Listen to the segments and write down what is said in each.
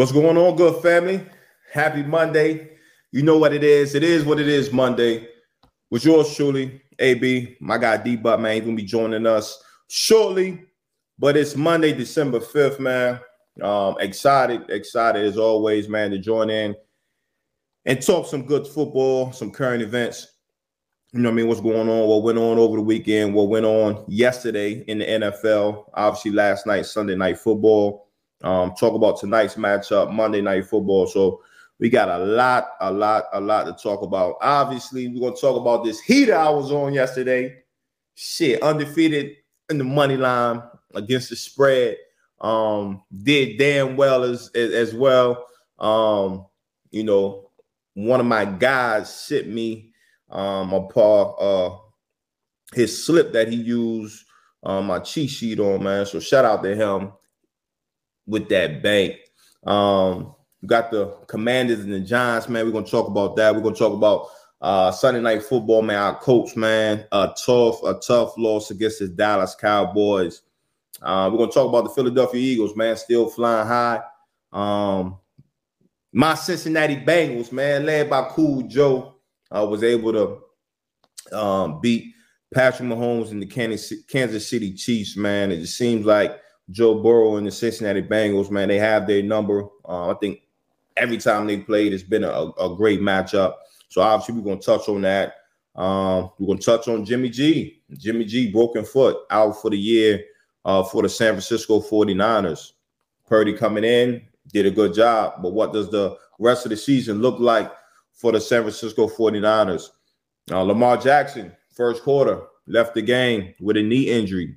What's going on, good family? Happy Monday. You know what it is. It is what it is Monday. With yours truly, AB, my guy D Butt, man. He's gonna be joining us shortly. But it's Monday, December 5th, man. Um, excited, excited as always, man, to join in and talk some good football, some current events. You know what I mean? What's going on? What went on over the weekend? What went on yesterday in the NFL? Obviously, last night, Sunday night football. Um, talk about tonight's matchup, Monday night football. So we got a lot, a lot, a lot to talk about. Obviously, we're gonna talk about this heater I was on yesterday. Shit, undefeated in the money line against the spread. Um, did damn well as as, as well. Um, you know, one of my guys sent me um a part uh his slip that he used um my cheat sheet on, man. So shout out to him with that bank. Um, we got the Commanders and the Giants, man. We're gonna talk about that. We're gonna talk about uh, Sunday night football, man. Our coach, man, a tough, a tough loss against the Dallas Cowboys. Uh, we're gonna talk about the Philadelphia Eagles, man, still flying high. Um, my Cincinnati Bengals, man, led by Cool Joe, uh, was able to um, beat Patrick Mahomes and the Kansas City Chiefs, man. It just seems like Joe Burrow and the Cincinnati Bengals, man, they have their number. Uh, I think every time they played, it's been a, a great matchup. So obviously, we're going to touch on that. Um, we're going to touch on Jimmy G. Jimmy G, broken foot, out for the year uh, for the San Francisco 49ers. Purdy coming in, did a good job. But what does the rest of the season look like for the San Francisco 49ers? Uh, Lamar Jackson, first quarter, left the game with a knee injury.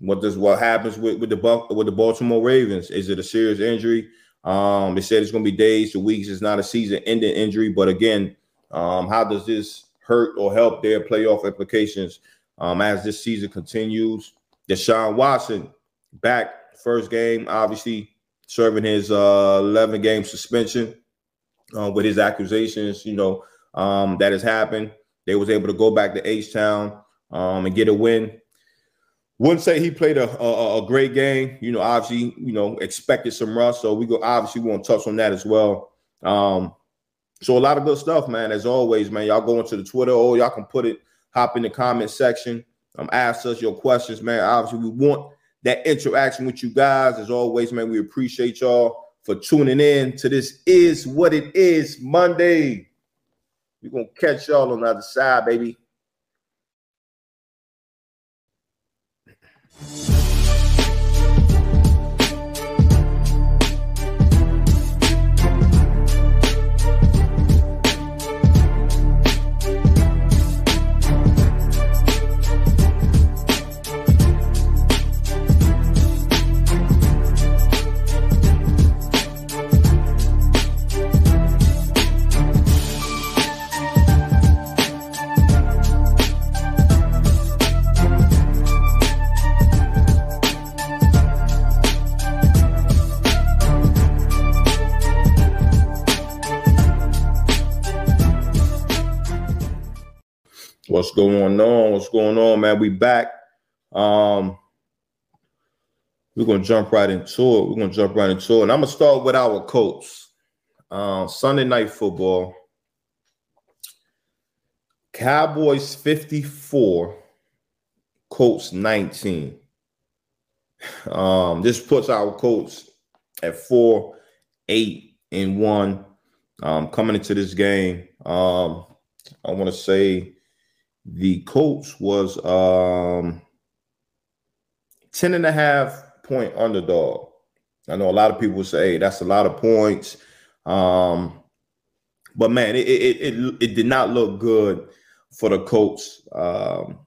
What does what happens with, with the with the Baltimore Ravens? Is it a serious injury? Um, they said it's going to be days to weeks. It's not a season-ending injury, but again, um, how does this hurt or help their playoff implications um, as this season continues? Deshaun Watson back first game, obviously serving his uh, 11 game suspension uh, with his accusations. You know um, that has happened. They was able to go back to H Town um, and get a win. Wouldn't say he played a, a, a great game. You know, obviously, you know, expected some rust. So we go obviously we want to touch on that as well. Um, so a lot of good stuff, man. As always, man. Y'all go into the Twitter or y'all can put it, hop in the comment section. Um, ask us your questions, man. Obviously, we want that interaction with you guys. As always, man, we appreciate y'all for tuning in to this is what it is Monday. We're gonna catch y'all on the other side, baby. What's going on? What's going on, man? We back. Um, we're gonna jump right into it. We're gonna jump right into it, and I'm gonna start with our coach. Uh, Sunday night football. Cowboys 54, Colts 19. Um, this puts our Colts at four, eight, and one. Um, coming into this game. Um, I want to say the Colts was um 10 and a half point underdog. I know a lot of people say, hey, that's a lot of points. Um, but man, it, it it it did not look good for the Colts um,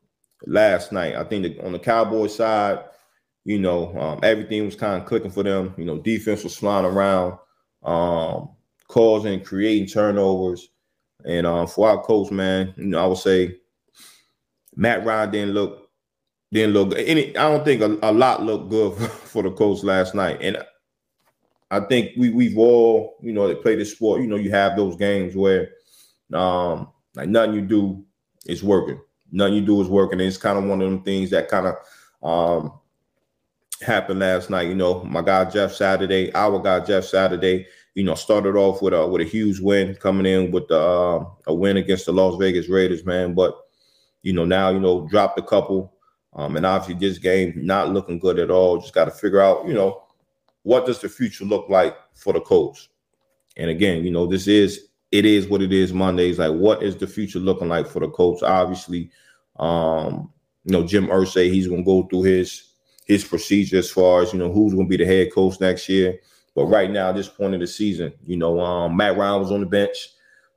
last night. I think that on the Cowboy side, you know, um, everything was kind of clicking for them. You know, defense was flying around, um, causing, creating turnovers. And um, for our coach, man, you know, I would say Matt Ryan didn't look didn't look any. I don't think a, a lot looked good for, for, the Colts last night, and I think we we've all you know that play this sport. You know, you have those games where um like nothing you do is working. Nothing you do is working. And it's kind of one of them things that kind of um happened last night. You know, my guy Jeff Saturday, our guy Jeff Saturday, you know, started off with a with a huge win, coming in with the uh, a win against the Las Vegas Raiders, man. But you know, now you know, dropped a couple, um, and obviously this game not looking good at all. Just got to figure out, you know, what does the future look like for the Colts? And again, you know, this is it is what it is. Mondays, like, what is the future looking like for the Colts? Obviously, um, you know, Jim Irsay, he's gonna go through his his procedure as far as you know who's to be the head coach next year. But right now, at this point of the season, you know, um, Matt Ryan was on the bench.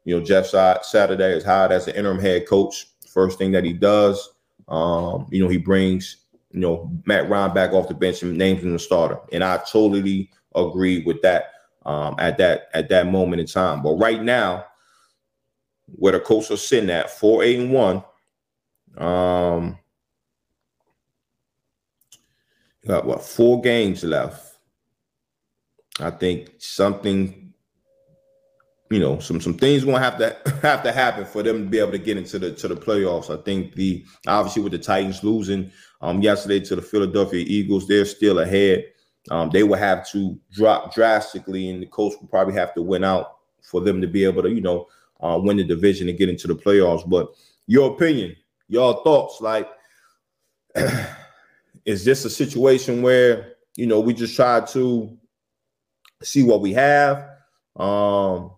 You know, Jeff Saturday is hired as the interim head coach. First thing that he does, um, you know, he brings you know Matt Ryan back off the bench and names him the starter. And I totally agree with that um, at that at that moment in time. But right now, where the Colts are sitting at four eight and one, um, got what four games left. I think something, you know, some some things gonna have to have to happen for them to be able to get into the to the playoffs. I think the obviously with the Titans losing um yesterday to the Philadelphia Eagles, they're still ahead. Um, they will have to drop drastically, and the Colts will probably have to win out for them to be able to, you know, uh, win the division and get into the playoffs. But your opinion, your thoughts, like is this a situation where you know we just try to see what we have? Um,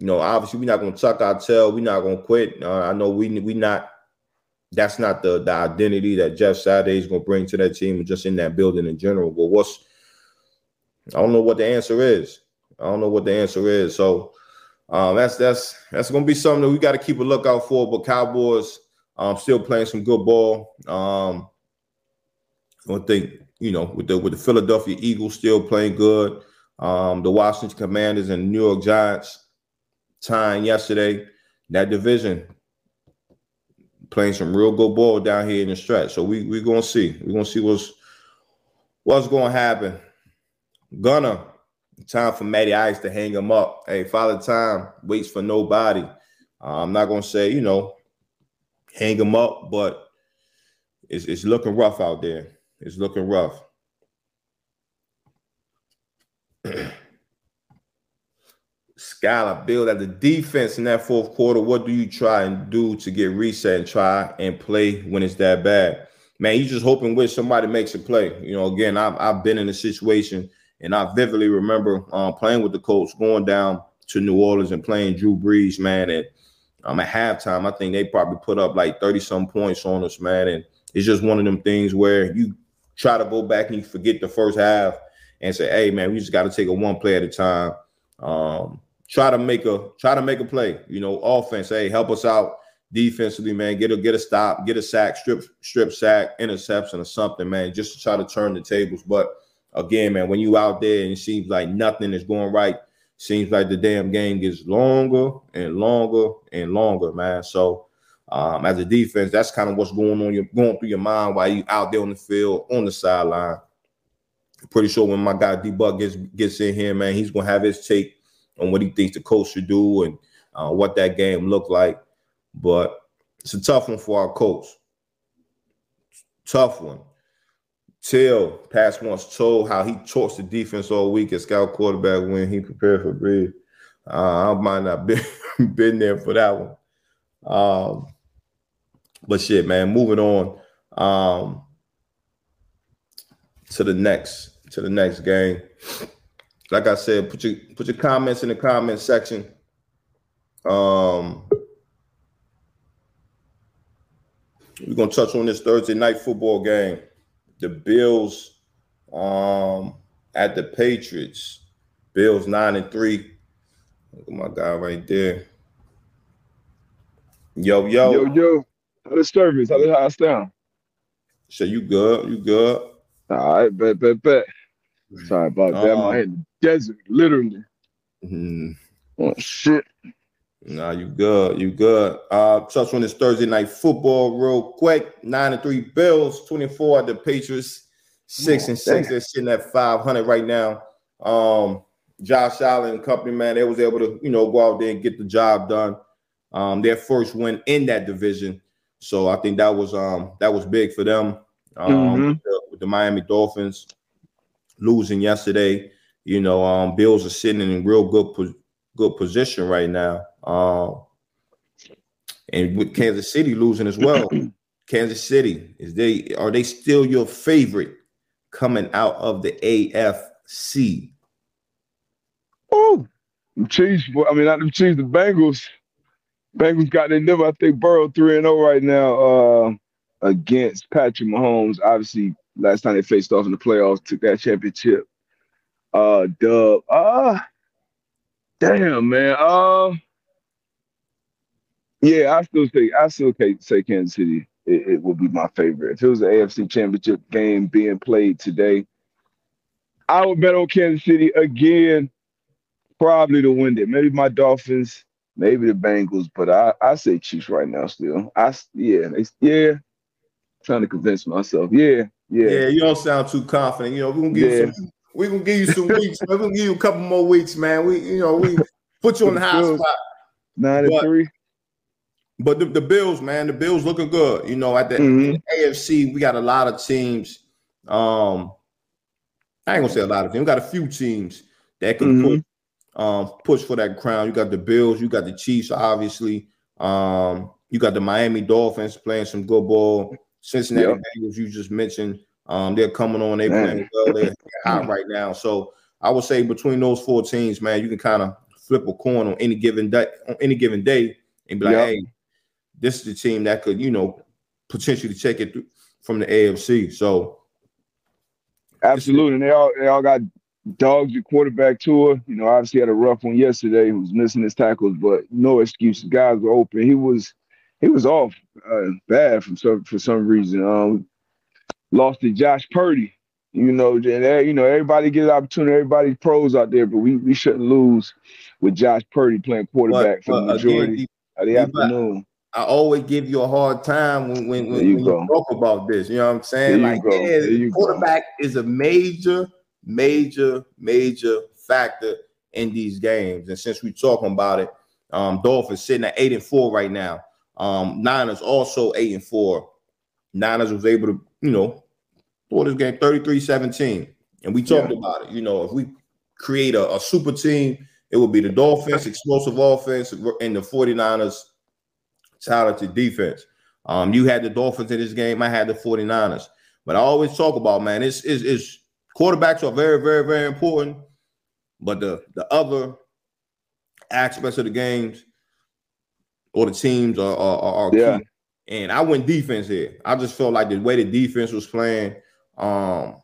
you know, obviously we're not going to tuck our tail. We're not going to quit. Uh, I know we we not. That's not the the identity that Jeff Saturday is going to bring to that team and just in that building in general. But what's I don't know what the answer is. I don't know what the answer is. So um, that's that's that's going to be something that we got to keep a lookout for. But Cowboys um, still playing some good ball. Um, I think you know with the with the Philadelphia Eagles still playing good, um, the Washington Commanders and New York Giants tying yesterday. That division playing some real good ball down here in the stretch. So we we're gonna see. We're gonna see what's what's gonna happen. Gonna time for Matty Ice to hang him up. Hey, Father Time waits for nobody. Uh, I'm not gonna say you know hang him up, but it's it's looking rough out there. It's looking rough. Skylar, build at the defense in that fourth quarter. What do you try and do to get reset and try and play when it's that bad? Man, you just hoping with somebody makes a play. You know, again, I've, I've been in a situation and I vividly remember um, playing with the Colts, going down to New Orleans and playing Drew Brees, man. And um, at halftime, I think they probably put up like 30 some points on us, man. And it's just one of them things where you try to go back and you forget the first half and say, hey man, we just got to take a one play at a time. Um, try to make a try to make a play. You know, offense, hey, help us out defensively, man. Get a get a stop, get a sack, strip strip sack, interception or something, man, just to try to turn the tables. But again, man, when you out there and it seems like nothing is going right, seems like the damn game gets longer and longer and longer, man. So um, as a defense, that's kind of what's going on, your going through your mind while you out there on the field, on the sideline. Pretty sure when my guy D Buck gets gets in here, man, he's gonna have his take on what he thinks the coach should do and uh, what that game looked like. But it's a tough one for our coach. Tough one. Till past once told how he torched the defense all week as scout quarterback when he prepared for Brees. Uh, I might not been been there for that one. Um, but shit, man, moving on um, to the next to the next game. Like I said, put your put your comments in the comment section. Um, we're gonna touch on this Thursday night football game. The Bills um, at the Patriots. Bills nine and three. Look at my guy right there. Yo, yo. Yo, yo. How the service? How the house down? So you good? You good? All right, bet, bet, bet. Sorry about that. I'm in the desert, literally. Mm-hmm. Oh shit. Nah, you good. You good. Uh touch on this Thursday night football real quick. Nine and three Bills, 24 at the Patriots, six oh, and six. They're sitting at 500 right now. Um, Josh Allen and company, man, they was able to, you know, go out there and get the job done. Um, their first win in that division. So I think that was um that was big for them um, mm-hmm. with, the, with, the, Miami Dolphins. Losing yesterday. You know, um, Bills are sitting in real good good position right now. Um, and with Kansas City losing as well. Kansas City is they are they still your favorite coming out of the AFC? Oh, Chiefs. I mean, not the Chiefs. The Bengals. Bengals got their number. I think Burrow three and zero oh right now uh, against Patrick Mahomes. Obviously, last time they faced off in the playoffs, took that championship. Uh, Dub. Uh damn man. Uh, yeah, I still say I still say Kansas City. It, it would be my favorite. If it was an AFC Championship game being played today, I would bet on Kansas City again. Probably to win it. Maybe my Dolphins, maybe the Bengals, but I I say Chiefs right now. Still, I yeah they, yeah. trying to convince myself. Yeah, yeah. Yeah, you don't sound too confident. You know, we're gonna give yeah. you some. We're gonna give you some weeks. We're gonna give you a couple more weeks, man. We, you know, we put you on the high spot. Nine and three. But the, the Bills, man, the Bills looking good. You know, at the, mm-hmm. AFC, we got a lot of teams. Um, I ain't gonna say a lot of teams. We got a few teams that can mm-hmm. push, um, push for that crown. You got the Bills, you got the Chiefs, obviously. Um, you got the Miami Dolphins playing some good ball. Cincinnati yep. Bengals, you just mentioned, um, they're coming on. They playing well. They're hot right now. So I would say between those four teams, man, you can kind of flip a coin on any given day. On any given day, and be like, yep. hey this is the team that could, you know, potentially check it from the AFC. So absolutely, and they all they all got dogs at quarterback tour. You know, obviously had a rough one yesterday. He was missing his tackles, but no excuses. Guys were open. He was he was off uh, bad from some for some reason. Um, lost to Josh Purdy. You know, and you know everybody gets an opportunity. Everybody's pros out there, but we, we shouldn't lose with Josh Purdy playing quarterback but, for the majority again, of the afternoon. I always give you a hard time when when, when, you, when you, talk about this. You know what I'm saying? Like, yeah, quarterback go. is a major, major, major factor in these games. And since we're talking about it, um, Dolphins sitting at eight and four right now. Um, Niners also eight and four. Niners was able to, you know, for this game 33-17. And we talked yeah. about it. You know, if we create a, a super team, it would be the Dolphins, explosive offense, and the 49ers talented defense. Um, you had the Dolphins in this game. I had the 49ers. But I always talk about, man, it's, it's, it's quarterbacks are very, very, very important. But the, the other aspects of the games or the teams are, are, are yeah. key. And I went defense here. I just felt like the way the defense was playing, um,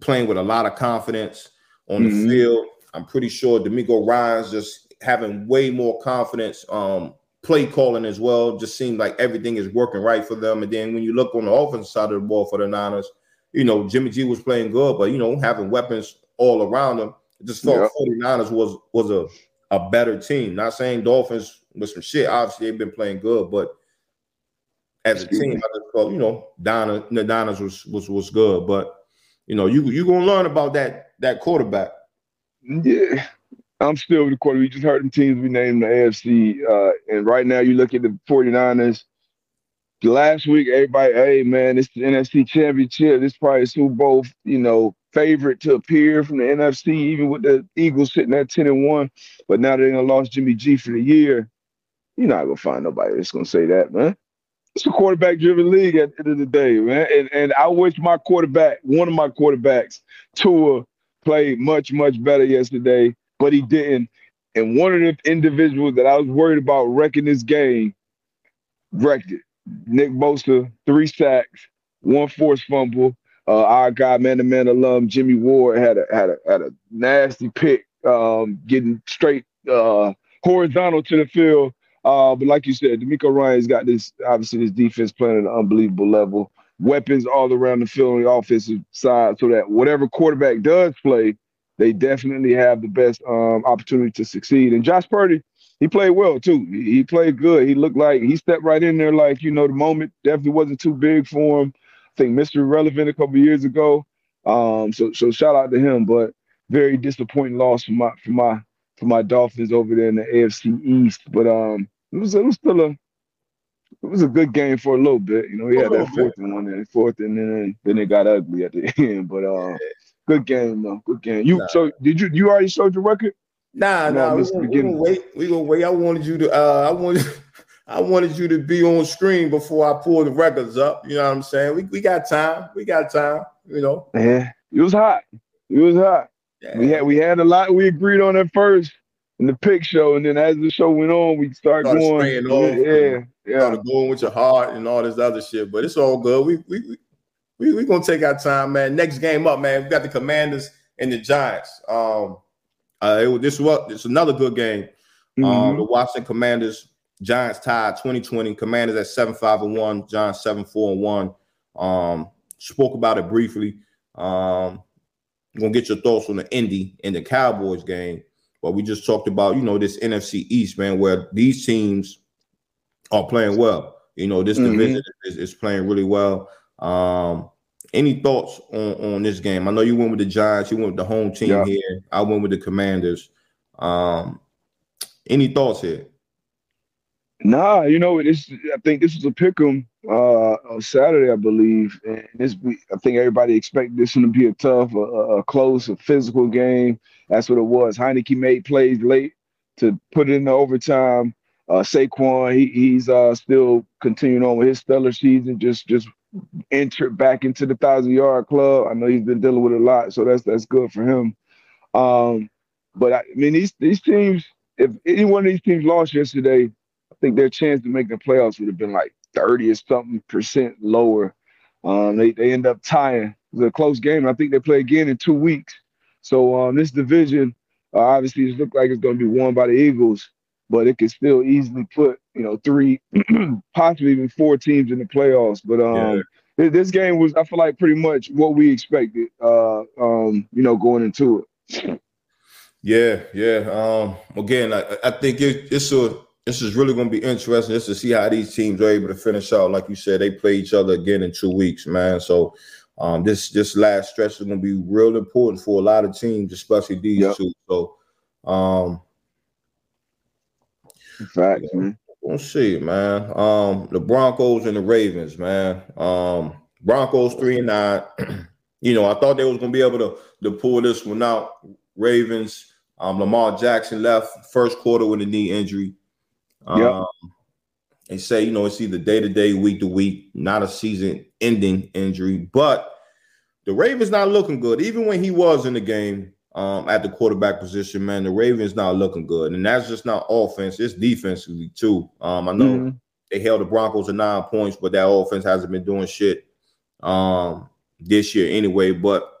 playing with a lot of confidence on mm-hmm. the field. I'm pretty sure DeMeco Ryans just having way more confidence um, play calling as well. Just seemed like everything is working right for them. And then when you look on the offensive side of the ball for the Niners, you know, Jimmy G was playing good, but you know, having weapons all around them, it just felt yep. 49ers was was a, a better team. Not saying Dolphins was some shit. Obviously, they've been playing good, but as a team, I just felt, you know, Donna, Niners was was was good. But you know, you you gonna learn about that that quarterback. Yeah, I'm still with the quarter. We just heard the teams we named the AFC. Uh, and right now you look at the 49ers. Last week, everybody, hey man, it's the NFC championship. This probably Super Bowl, you know, favorite to appear from the NFC, even with the Eagles sitting at 10 and 1. But now they're gonna lost Jimmy G for the year. You're not gonna find nobody that's gonna say that, man. It's a quarterback driven league at the end of the day, man. And and I wish my quarterback, one of my quarterbacks, Tua, played much, much better yesterday but he didn't. And one of the individuals that I was worried about wrecking this game wrecked it. Nick Bosa, three sacks, one forced fumble. Uh, our guy, man to man alum, Jimmy Ward had a had a had a nasty pick, um, getting straight uh, horizontal to the field. Uh, but like you said, DeMeco Ryans got this obviously this defense playing at an unbelievable level. Weapons all around the field on the offensive side, so that whatever quarterback does play, they definitely have the best um, opportunity to succeed. And Josh Purdy, he played well too. He played good. He looked like he stepped right in there, like you know, the moment definitely wasn't too big for him. I think Mr. Relevant a couple years ago. Um, so so shout out to him, but very disappointing loss for my for my for my Dolphins over there in the AFC East. But um, it was it was still a it was a good game for a little bit. You know, we had that fourth and one and fourth, and then then it got ugly at the end. But uh, Good game though. Good game. You nah. so did you you already showed your record? Nah, nah. We gonna, we gonna wait. We gonna wait. I wanted you to. Uh, I wanted. I wanted you to be on screen before I pull the records up. You know what I'm saying? We we got time. We got time. You know. Yeah, it was hot. It was hot. Yeah. We had we had a lot we agreed on at first in the pick show, and then as the show went on, we started, started going. Off, yeah, yeah. Started going with your heart and all this other shit. But it's all good. We we we we gonna take our time, man. Next game up, man. We got the Commanders and the Giants. Um, uh, it, this was it's another good game. Um, mm-hmm. Um, the Washington Commanders Giants tied 2020. Commanders at 7 5 and 1, Giants 7 4 and 1. Um, spoke about it briefly. Um, Gonna get your thoughts on the Indy and the Cowboys game. But we just talked about, you know, this NFC East, man, where these teams are playing well. You know, this mm-hmm. division is, is, playing really well. Um, any thoughts on, on this game? I know you went with the Giants, you went with the home team yeah. here. I went with the Commanders. Um, any thoughts here? Nah, you know, this I think this is a pick 'em uh, on Saturday, I believe. And this I think everybody expected this one to be a tough, a, a close, a physical game. That's what it was. Heinicke made plays late to put it in the overtime. Uh, Saquon, he, he's uh, still continuing on with his stellar season, just just entered back into the thousand yard club. I know he's been dealing with a lot, so that's that's good for him. Um, but I, I mean, these these teams, if any one of these teams lost yesterday, I think their chance to make the playoffs would have been like 30 or something percent lower. Um, they, they end up tying. It was a close game. I think they play again in two weeks. So um, this division uh, obviously it looks like it's going to be won by the Eagles, but it could still easily put you know three, possibly even four teams in the playoffs. But um, yeah. this game was I feel like pretty much what we expected. Uh, um, you know, going into it. Yeah, yeah. Um, again, I, I think it, it's a this is really going to be interesting just to see how these teams are able to finish out. Like you said, they play each other again in two weeks, man. So um, this this last stretch is going to be real important for a lot of teams, especially these yep. two. So, um, fact, yeah, man. We'll see, man. Um, the Broncos and the Ravens, man. Um, Broncos three and nine. you know, I thought they was gonna be able to to pull this one out. Ravens. Um, Lamar Jackson left first quarter with a knee injury. Yeah. Um, they say, you know, it's either day to day, week to week, not a season ending injury. But the Ravens not looking good. Even when he was in the game um, at the quarterback position, man, the Ravens not looking good. And that's just not offense, it's defensively too. Um, I know mm-hmm. they held the Broncos to nine points, but that offense hasn't been doing shit um, this year anyway. But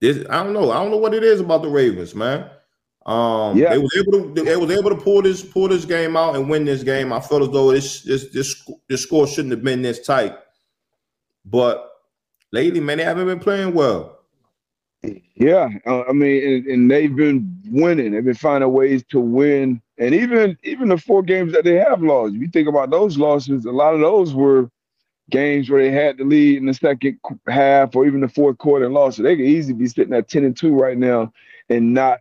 this, I don't know. I don't know what it is about the Ravens, man. Um, yeah, they was able to they was able to pull this pull this game out and win this game. I felt as though this this this, this score shouldn't have been this tight, but lately, man, they haven't been playing well. Yeah, uh, I mean, and, and, they've been winning. They've been finding ways to win, and even even the four games that they have lost. If you think about those losses, a lot of those were games where they had the lead in the second half or even the fourth quarter and lost. So they could easily be sitting at ten and two right now and not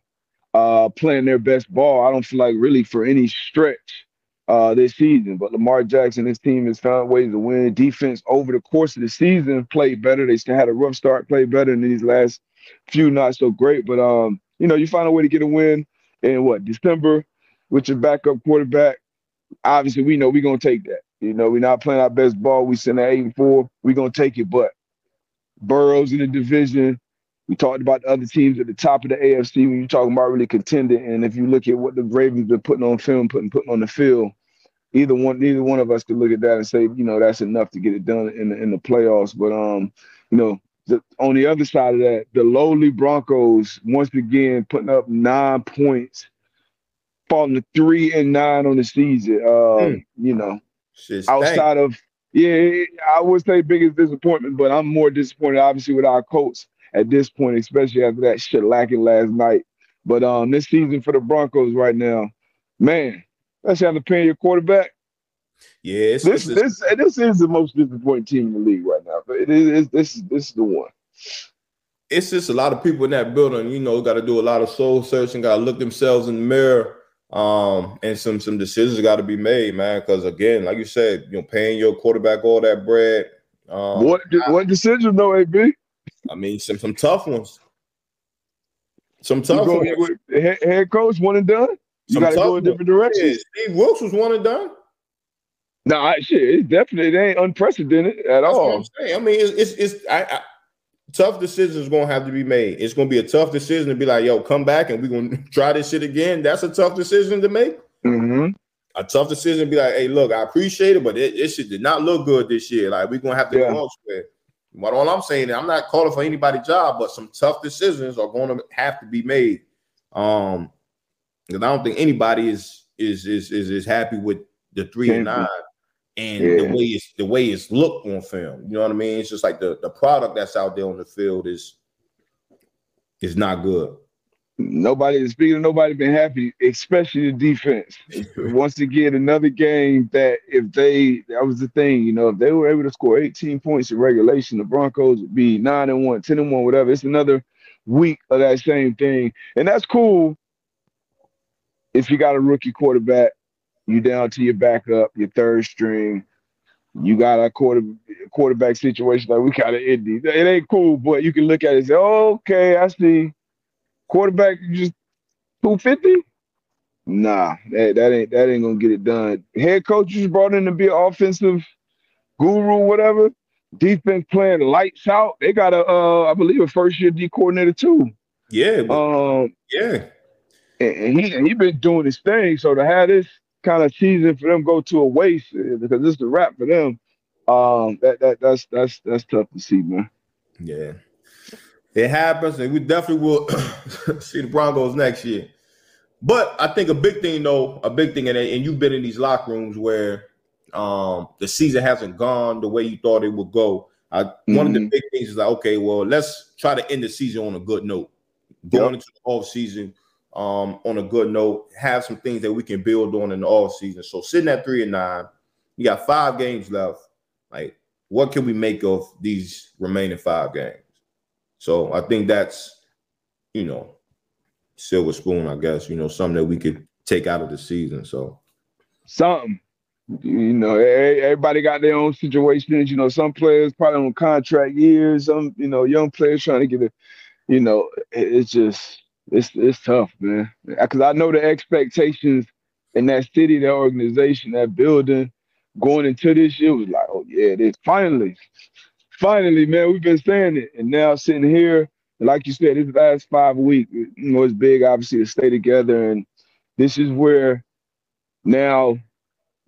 uh, playing their best ball. I don't feel like really for any stretch uh, this season. But Lamar Jackson, his team has found ways to win. Defense over the course of the season played better. They still had a rough start, played better in these last few, not so great. But um, you know, you find a way to get a win in what December with your backup quarterback. Obviously, we know we're gonna take that. You know, we're not playing our best ball. We send an eight and four. We're gonna take it. But Burrows in the division, we talked about the other teams at the top of the AFC when you're talking about really contending. And if you look at what the Ravens been putting on film, putting putting on the field, either one neither one of us could look at that and say, you know, that's enough to get it done in the in the playoffs. But um, you know, the, on the other side of that, the lowly Broncos once again putting up nine points, falling to three and nine on the season. Uh, mm. You know, outside of yeah, I would say biggest disappointment, but I'm more disappointed obviously with our coach at this point, especially after that shit lacking last night. But um, this season for the Broncos right now, man, that's having to pay your quarterback. Yeah, this this this is the most disappointing team in the league right now. But it is this this is the one. It's just a lot of people in that building. You know, got to do a lot of soul searching. Got to look themselves in the mirror. Um, and some some decisions got to be made, man. Because again, like you said, you know, paying your quarterback all that bread. Um, what what decision though, AB? I mean, some some tough ones. Some tough go, ones. Head, head coach, one and done. You got to go a different direction. Yeah, Steve Wilks was one and done. No, I, shit, it definitely it ain't unprecedented at That's all. i mean, it's it's, it's I, I, tough decisions going to have to be made. It's going to be a tough decision to be like, yo, come back and we're going to try this shit again. That's a tough decision to make. Mm-hmm. A tough decision to be like, hey, look, I appreciate it, but it, it shit did not look good this year. Like, we're going to have to yeah. go elsewhere. But all I'm saying, I'm not calling for anybody's job, but some tough decisions are going to have to be made. Um, because I don't think anybody is is is is, is happy with the three and nine and yeah. the way it's the way it's looked on film. You know what I mean? It's just like the the product that's out there on the field is is not good. Nobody speaking of nobody been happy, especially the defense. Once again, another game that if they that was the thing, you know, if they were able to score 18 points in regulation, the Broncos would be nine and one, 10 and one, whatever. It's another week of that same thing. And that's cool if you got a rookie quarterback, you down to your backup, your third string. You got a quarter quarterback situation like we got an Indy. It ain't cool, but you can look at it and say, oh, okay, I see. Quarterback just 250? Nah, that, that ain't that ain't gonna get it done. Head coach just brought in to be an offensive guru, whatever. Defense playing lights out. They got a uh, I believe a first year D coordinator too. Yeah. Um yeah and he he been doing his thing. So to have this kind of season for them go to a waste because this is the wrap for them. Um, that that that's that's that's tough to see, man. Yeah, it happens, and we definitely will see the Broncos next year. But I think a big thing, though, a big thing, and, and you've been in these locker rooms where um, the season hasn't gone the way you thought it would go. I, mm-hmm. One of the mm-hmm. big things is like, okay, well, let's try to end the season on a good note. Going yep. into the off season, um, on a good note, have some things that we can build on in the off season. So sitting at three and nine, you got five games left. Like, what can we make of these remaining five games? So I think that's, you know, silver spoon, I guess, you know, something that we could take out of the season. So something. You know, everybody got their own situations. You know, some players probably on contract years. Some, you know, young players trying to get it. you know, it's just it's it's tough, man. Because I know the expectations in that city, that organization, that building, going into this year was like, oh yeah, this finally, finally, man, we've been saying it, and now sitting here, like you said, this last five weeks, you know, it's big, obviously, to stay together, and this is where now.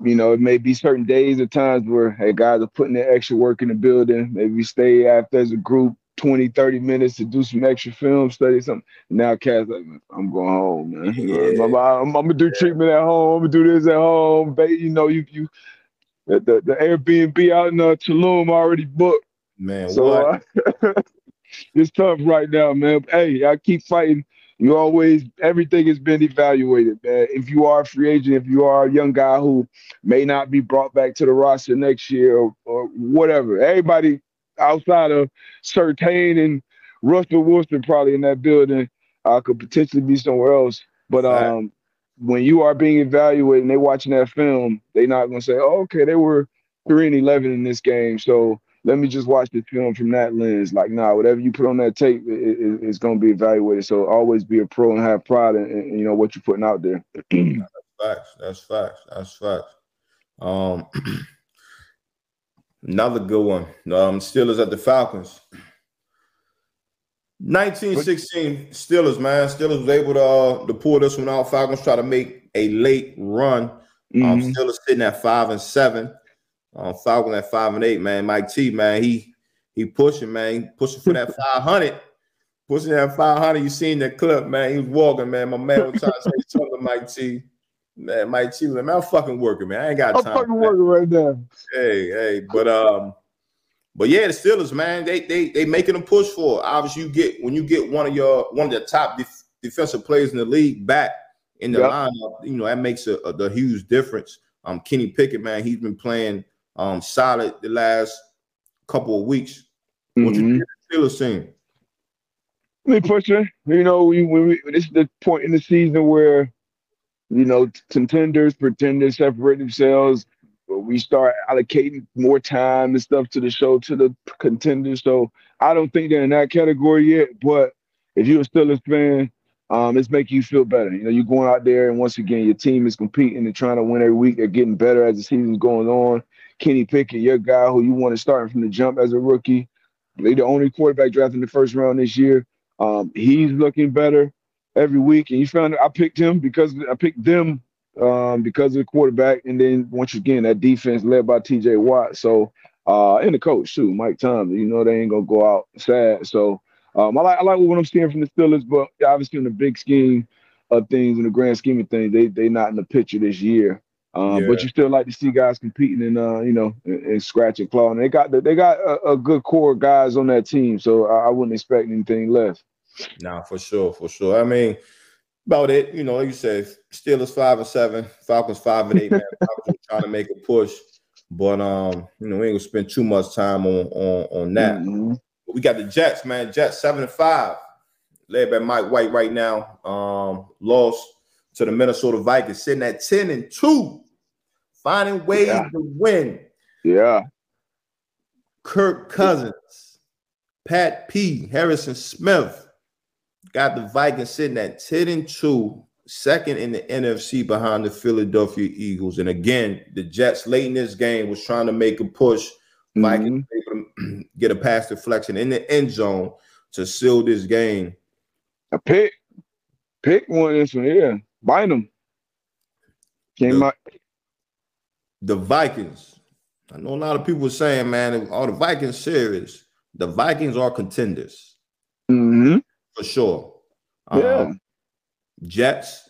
You know, it may be certain days or times where, hey, guys are putting their extra work in the building. Maybe we stay after as a group, 20, 30 minutes to do some extra film study, something. Now Cass like, I'm going home, man. Yeah. I'm, I'm, I'm, gonna do treatment at home. I'm gonna do this at home. You know, you you the, the, the Airbnb out in uh, Tulum already booked. Man, so uh, it's tough right now, man. Hey, I keep fighting. You always everything has been evaluated, man. If you are a free agent, if you are a young guy who may not be brought back to the roster next year or, or whatever, everybody outside of Surtain and Russell Wilson probably in that building uh, could potentially be somewhere else. But um, when you are being evaluated and they're watching that film, they're not going to say, oh, okay, they were 3 and 11 in this game. So let me just watch the film from that lens. Like, nah, whatever you put on that tape is it, going to be evaluated. So always be a pro and have pride in, in you know what you're putting out there. that's facts. That's facts. That's facts. Um, Another good one. Um, Steelers at the Falcons. 1916 Steelers, man. Steelers was able to, uh, to pull this one out. Falcons try to make a late run. Um, mm-hmm. Um, Steelers sitting at five and seven. Um, Falcons at five and eight, man. Mike T, man, he he pushing, man. He pushing for that 500. pushing that 500. You seen that clip, man. He was walking, man. My man was trying to say something Mike T. Man, Mike Cheatham, man, I'm fucking working, man. I ain't got I'm time. I'm fucking working right now. Hey, hey, but um, but yeah, the Steelers, man, they they they making a push for it. Obviously, you get when you get one of your one of the top def- defensive players in the league back in the yep. lineup, you know that makes a, a the huge difference. Um, Kenny Pickett, man, he's been playing um solid the last couple of weeks. Mm-hmm. What you mm-hmm. Steelers team? Me pushing. You know, we, we, this is the point in the season where you know, contenders, pretenders separate themselves. we start allocating more time and stuff to the show to the contenders. So I don't think they're in that category yet. But if you're still a Steelers fan, um, it's making you feel better. You know, you're going out there and once again your team is competing and trying to win every week. They're getting better as the season's going on. Kenny Pickett, your guy who you want to start from the jump as a rookie. They're the only quarterback drafted in the first round this year. Um, he's looking better every week. And you found I picked him because I picked them um, because of the quarterback. And then once again, that defense led by TJ Watt. So uh, and the coach too, Mike Tomlin. You know they ain't gonna go out sad. So um, I like I like what I'm seeing from the Steelers, but obviously in the big scheme of things, in the grand scheme of things, they they not in the picture this year. Um, yeah. But you still like to see guys competing and uh, you know and, and scratch and claw. And they got they got a, a, good core of guys on that team, so I, I wouldn't expect anything less. Nah, for sure, for sure. I mean, about it. You know, like you said, Steelers five and seven, Falcons five and eight. Man, trying to make a push, but um, you know, we ain't gonna spend too much time on on on that. Mm-hmm. We got the Jets, man. Jets seven and five, led by Mike White right now. Um, lost to the Minnesota Vikings, sitting at ten and two, finding ways yeah. to win. Yeah. Kirk Cousins, Pat P, Harrison Smith, got the Vikings sitting at 10 and 2, second in the NFC behind the Philadelphia Eagles. And again, the Jets late in this game was trying to make a push. Mm-hmm. Able to get a pass deflection in the end zone to seal this game. A pick, pick one this one here. Bind them. Came out. The Vikings. I know a lot of people saying, man, all the Vikings serious. The Vikings are contenders. Mm-hmm for sure. Yeah. Um, Jets,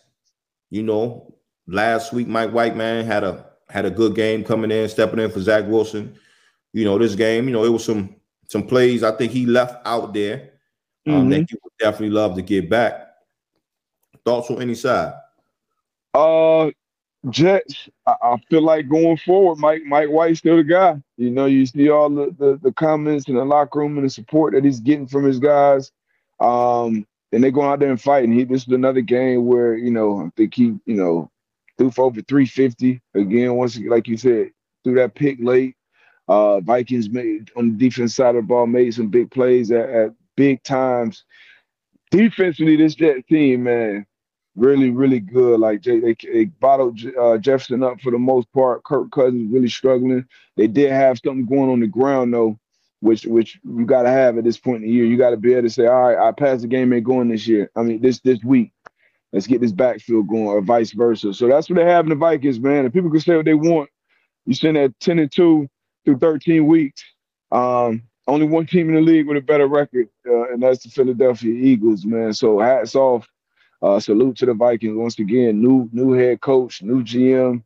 you know, last week Mike White man had a had a good game coming in, stepping in for Zach Wilson. You know, this game, you know, it was some some plays I think he left out there um, mm-hmm. that he would definitely love to get back. Thoughts on any side? Uh, Jets. I, I, feel like going forward, Mike Mike White's still the guy. You know, you see all the, the the comments in the locker room and the support that he's getting from his guys. Um, and they go out there and fight. And he this is another game where you know I think he you know threw for over 350 again. Once like you said, threw that pick late. Uh, Vikings made on the defense side of the ball made some big plays at, at big times. Defensively, this Jet team, man, really, really good. Like they, they, bottled uh, Jefferson up for the most part. Kirk Cousins really struggling. They did have something going on the ground though which which you got to have at this point in the year. You got to be able to say, all right, I passed the game ain't going this year. I mean, this this week, let's get this backfield going, or vice versa. So that's what they have in the Vikings, man. And people can say what they want. You send that ten and two through thirteen weeks. Um, only one team in the league with a better record, uh, and that's the Philadelphia Eagles, man. So hats off. Uh, salute to the Vikings once again. New new head coach, new GM,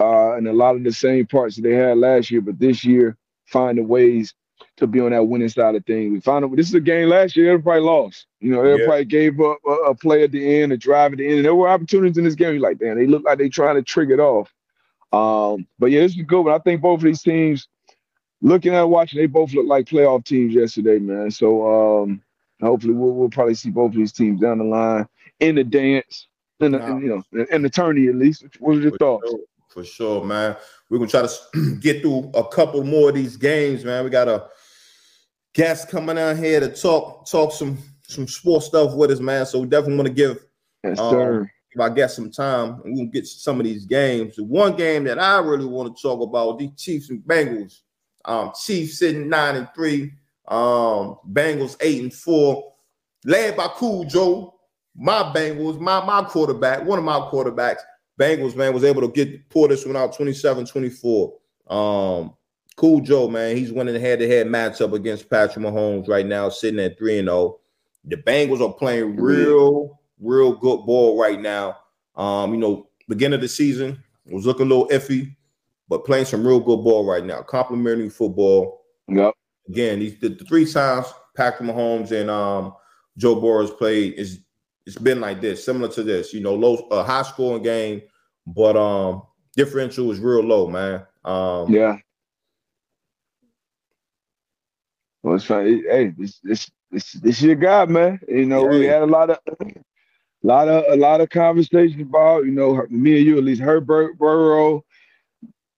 uh, and a lot of the same parts that they had last year, but this year finding ways to be on that winning side of things. We found out this is a game last year, everybody lost. You know, everybody yeah. gave up a, a, play at the end, a drive at the end. And there were opportunities in this game. You're like, damn, they look like they trying to trigger it off. Um, but yeah, this is good. But I think both of these teams, looking at watching, they both look like playoff teams yesterday, man. So um, hopefully we'll, we'll probably see both of these teams down the line in the dance, in the, in, you know, an attorney at least. What are your thoughts? Sure. For sure, man. We're gonna try to get through a couple more of these games, man. We got a guest coming out here to talk talk some some sports stuff with us, man. So we definitely want to give yes, um, if I get some time, and we'll get some of these games. The one game that I really want to talk about the Chiefs and Bengals. Um, Chiefs sitting nine and three, um, Bengals eight and four, led by Cool Joe. My Bengals, my my quarterback, one of my quarterbacks, Bengals man was able to get pull this one out 27-24. Um, Cool Joe, man, he's winning head-to-head matchup against Patrick Mahomes right now, sitting at 3 and 0. The Bengals are playing real, real good ball right now. Um, you know, beginning of the season was looking a little iffy, but playing some real good ball right now. Complimentary football. Yep. Again, these the, the three times Patrick Mahomes and um, Joe Burrow played is it's been like this, similar to this. You know, low a high scoring game, but um differential is real low, man. Um, yeah. Well, it's fine. Hey, this this this this your guy, man. You know, yeah. we had a lot of a lot of a lot of conversations about, you know, me and you at least Herbert Burrow.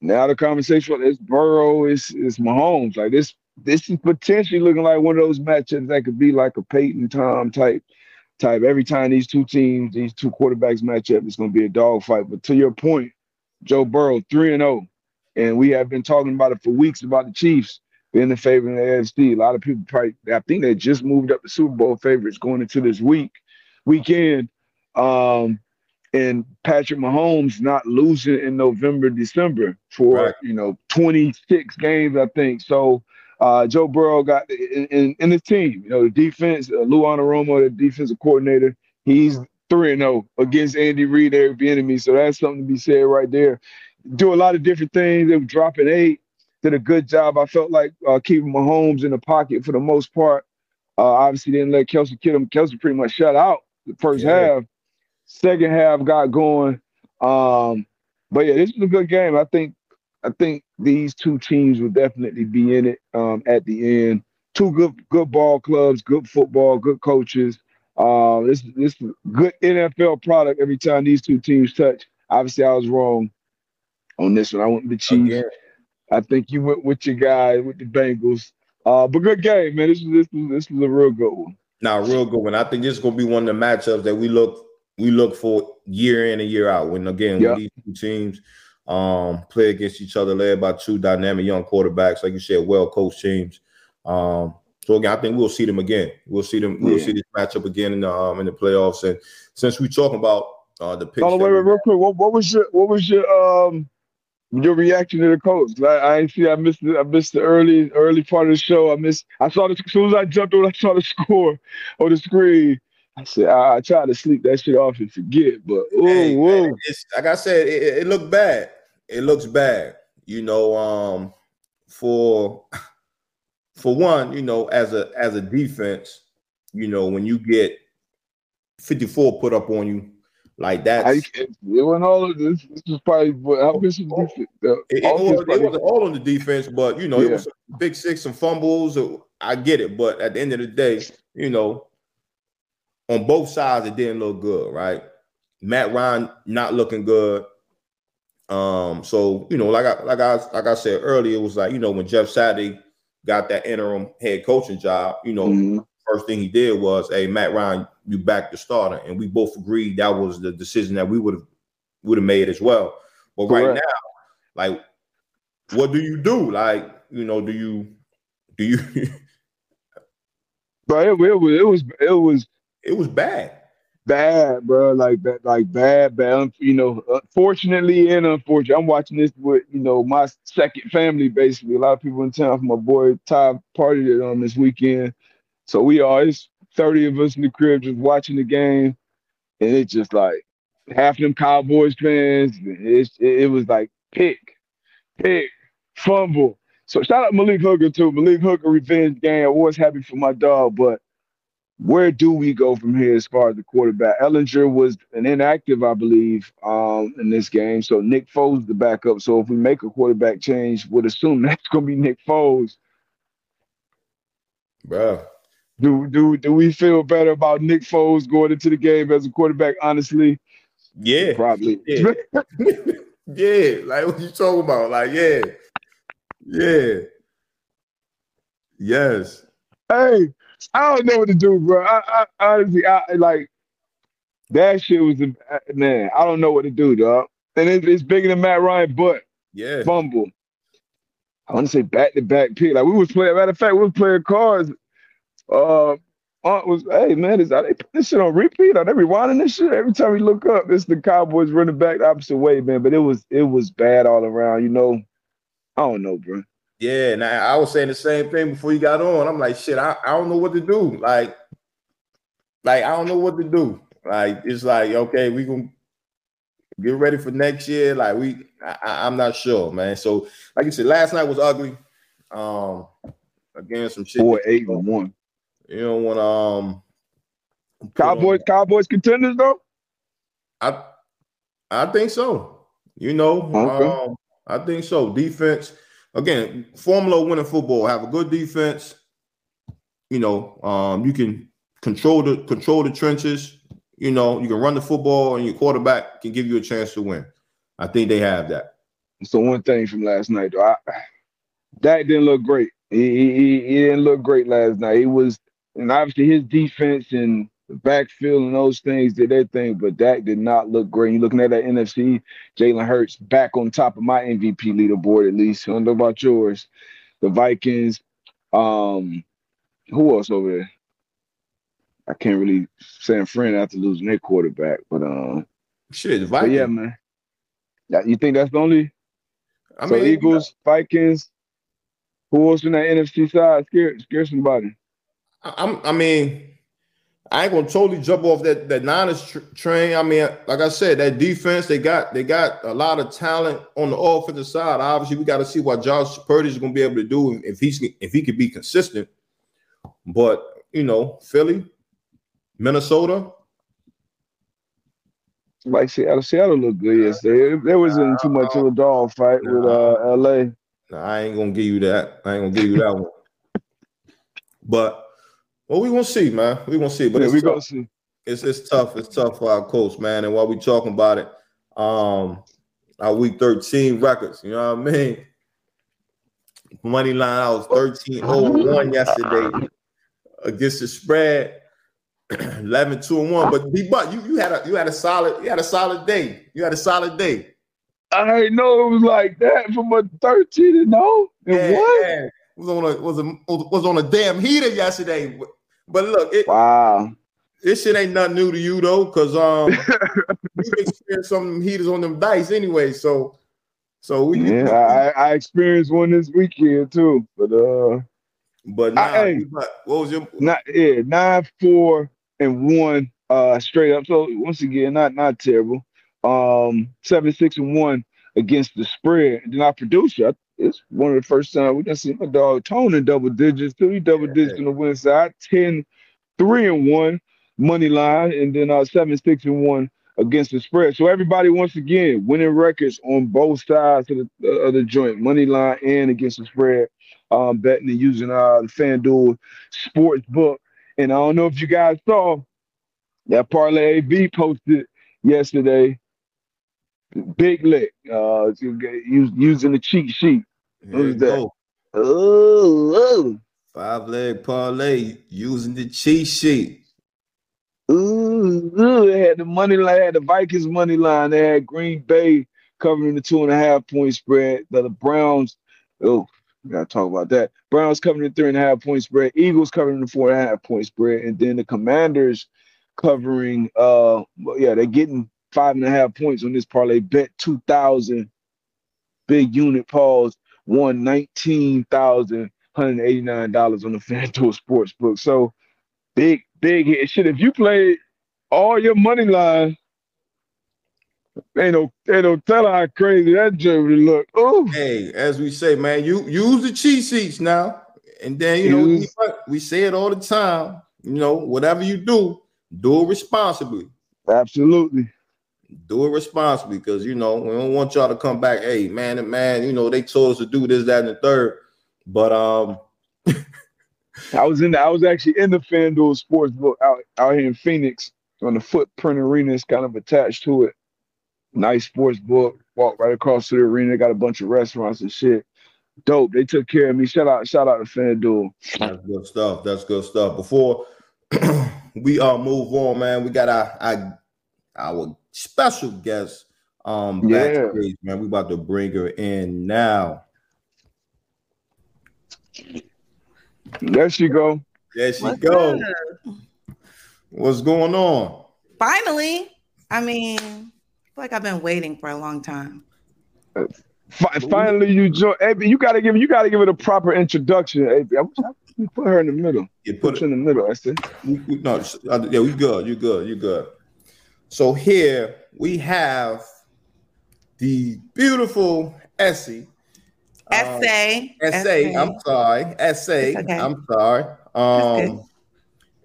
now the conversation is Burrow is is Mahomes. Like this, this is potentially looking like one of those matchups that could be like a Peyton Tom type type. Every time these two teams, these two quarterbacks match up, it's going to be a dogfight. But to your point, Joe Burrow three and zero, oh, and we have been talking about it for weeks about the Chiefs being the favorite in the AFC. A lot of people probably, I think they just moved up the Super Bowl favorites going into this week weekend. Um, and Patrick Mahomes not losing in November, December for right. you know 26 games, I think. So uh, Joe Burrow got in, in, in his team, you know, the defense, uh, Lou Anarumo, the defensive coordinator, he's 3 0 against Andy Reid, their enemy. So that's something to be said right there. Do a lot of different things. They were dropping eight, did a good job. I felt like uh, keeping Mahomes in the pocket for the most part. Uh, obviously, didn't let kill him. Kelce pretty much shut out the first yeah. half. Second half got going. Um, but yeah, this was a good game. I think I think these two teams will definitely be in it um, at the end. Two good good ball clubs, good football, good coaches. Uh, this this good NFL product every time these two teams touch. Obviously, I was wrong on this one. I went with the Chiefs. Again. I think you went with your guy with the Bengals. Uh, but good game, man. This was this was this was a real good one. Now, real good one. I think this is gonna be one of the matchups that we look we look for year in and year out. When again, yep. these two teams um, play against each other, led by two dynamic young quarterbacks, like you said, well coached teams. Um, so again, I think we'll see them again. We'll see them. We'll see this matchup again in the um, in the playoffs. And since we're talking about uh, the picks, oh, wait, wait, real quick. What, what was your what was your um your reaction to the coach? I, I see. I missed. The, I missed the early early part of the show. I missed. I saw as soon as I jumped on, I saw the score on the screen. I said I, I tried to sleep that shit off and forget, but ooh, hey, man, like I said, it, it looked bad it looks bad. You know, um, for for one, you know, as a as a defense, you know, when you get 54 put up on you like that, it wasn't all of this. This was probably what defense. it, it, was, it wasn't all on the defense, but you know, yeah. it was big six, some fumbles. I get it, but at the end of the day, you know, on both sides, it didn't look good, right? Matt Ryan not looking good. Um, so you know, like I like I like I said earlier, it was like you know when Jeff Saturday got that interim head coaching job, you know, mm-hmm. first thing he did was, "Hey, Matt Ryan, you back the starter," and we both agreed that was the decision that we would have would have made as well. But Correct. right now, like, what do you do? Like, you know, do you do you? but it, it was it was it was it was bad bad, bro. Like that, like bad, bad. You know, fortunately and unfortunately, I'm watching this with you know my second family. Basically, a lot of people in town. My boy Ty partied it on this weekend, so we are. It's thirty of us in the crib just watching the game, and it's just like half them Cowboys fans. It's, it, it was like pick, pick, fumble. So shout out Malik Hooker too. Malik Hooker revenge game. I was happy for my dog, but where do we go from here as far as the quarterback? Ehlinger was an inactive, I believe, um, in this game. So Nick Foles the backup. So if we make a quarterback change, would assume that's going to be Nick Foles. Bro. Do do do we feel better about Nick Foles going into the game as a quarterback? Honestly, yeah, probably. Yeah, yeah. Like what you talking about? Like yeah, yeah, yes. Hey, I don't know what to do, bro. I, I honestly, I like that shit was a man. I don't know what to do, dog. And it, it's bigger than Matt Ryan, but yeah, fumble. I want to say back to back pick. Like we was playing. Matter of fact, we was playing cards. Uh, Aunt was, hey man, is that they put this shit on repeat? Are they rewinding this shit every time we look up? It's the Cowboys running back the opposite way, man. But it was it was bad all around. You know, I don't know, bro. Yeah, and I, I, was saying the same thing before you got on. I'm like, shit, I, I don't know what to do. Like, like I don't know what to do. Like, it's like, okay, we gonna get ready for next year. Like, we, I, am not sure, man. So, like you said, last night was ugly. Um, again, some shit. Four, eight, and one. You don't want um. Cowboys, on, Cowboys contenders though. I, I think so. You know, okay. um, I think so. Defense again, formula winning football, have a good defense. You know, um, you can control the control the trenches. You know, you can run the football, and your quarterback can give you a chance to win. I think they have that. The one thing from last night, though. Dak didn't look great. He, he, he didn't look great last night. He was, and obviously his defense and backfield and those things did their thing, but Dak did not look great. You're looking at that NFC, Jalen Hurts back on top of my MVP leaderboard, at least. I don't know about yours. The Vikings. Um, who else over there? I can't really say San Fran after losing their quarterback, but um, shit, Vikings. yeah, man. You think that's the only? I so mean, Eagles, Vikings. Who else in that NFC side? Scare, scare somebody. I'm. I mean, I ain't gonna totally jump off that that Niners tr- train. I mean, like I said, that defense they got they got a lot of talent on the offensive side. Obviously, we got to see what Josh Purdy is gonna be able to do if he's if he could be consistent. But you know, Philly, Minnesota. Like Seattle, Seattle looked good yesterday. There wasn't too much of a dog fight with uh, LA. Nah, I ain't gonna give you that. I ain't gonna give you that one. But well, we gonna see, man. We gonna see. But yeah, we gonna see. It's it's tough. It's tough for our coach, man. And while we talking about it, um, our week 13 records, you know what I mean? Money line, I was 13-0-1 yesterday against the spread. 11 2 and 1 but D but you you had a you had a solid you had a solid day you had a solid day I didn't know it was like that from a 13 and 0 and yeah, what yeah. was on a was a was on a damn heater yesterday but look it, wow this shit ain't nothing new to you though because um you experienced some heaters on them dice anyway so so we yeah I, I experienced one this weekend too but uh but nah, I, what was your not yeah nine four and one uh straight up. So once again, not not terrible. Um, seven six and one against the spread. And then our producer, it's one of the first time we done see my dog Tone in double digits, three double yeah, digits on the win side, 10, 3 and one money line, and then uh seven six and one against the spread. So everybody once again winning records on both sides of the, uh, of the joint, money line and against the spread. Um, betting and using uh the FanDuel sports book and I don't know if you guys saw that parlay AB posted yesterday. Big lick, uh, using the cheat sheet. Was that? Oh, five leg parlay using the cheat sheet. Ooh, ooh, they had the money line, had the Vikings money line. They had Green Bay covering the two and a half point spread. The, the Browns, oh, we gotta talk about that. Browns covering the three and a half point spread, Eagles covering the four and a half point spread, and then the Commanders covering uh yeah, they're getting five and a half points on this parlay. Bet two thousand big unit pause, won nineteen thousand hundred eighty nine dollars on the FanDuel Sportsbook. So big, big hit. Shit, if you play all your money line Ain't no, ain't no telling how crazy that journey look. Oh, hey, as we say, man, you use the cheat sheets now, and then you know we say it all the time. You know, whatever you do, do it responsibly. Absolutely. Do it responsibly because you know we don't want y'all to come back. Hey, man, and man, you know they told us to do this, that, and the third. But um, I was in. The, I was actually in the FanDuel sports book out out here in Phoenix on the Footprint Arena. It's kind of attached to it nice sports book. Walk right across to the arena. Got a bunch of restaurants and shit. Dope. They took care of me. Shout out, shout out to FanDuel. That's good stuff. That's good stuff. Before we uh move on, man, we got our our, our special guest um backstage, yeah. man. We about to bring her in now. There she go. There she What's go. What's going on? Finally, I mean, like I've been waiting for a long time. Finally, you join. Hey, you gotta give you gotta give it a proper introduction. Hey, I put her in the middle. You put, put in the middle. I said. No, yeah, we good. You good. You good. So here we have the beautiful Essie. Ese. Um, Ese. I'm sorry. Ese. Okay. I'm sorry. Um,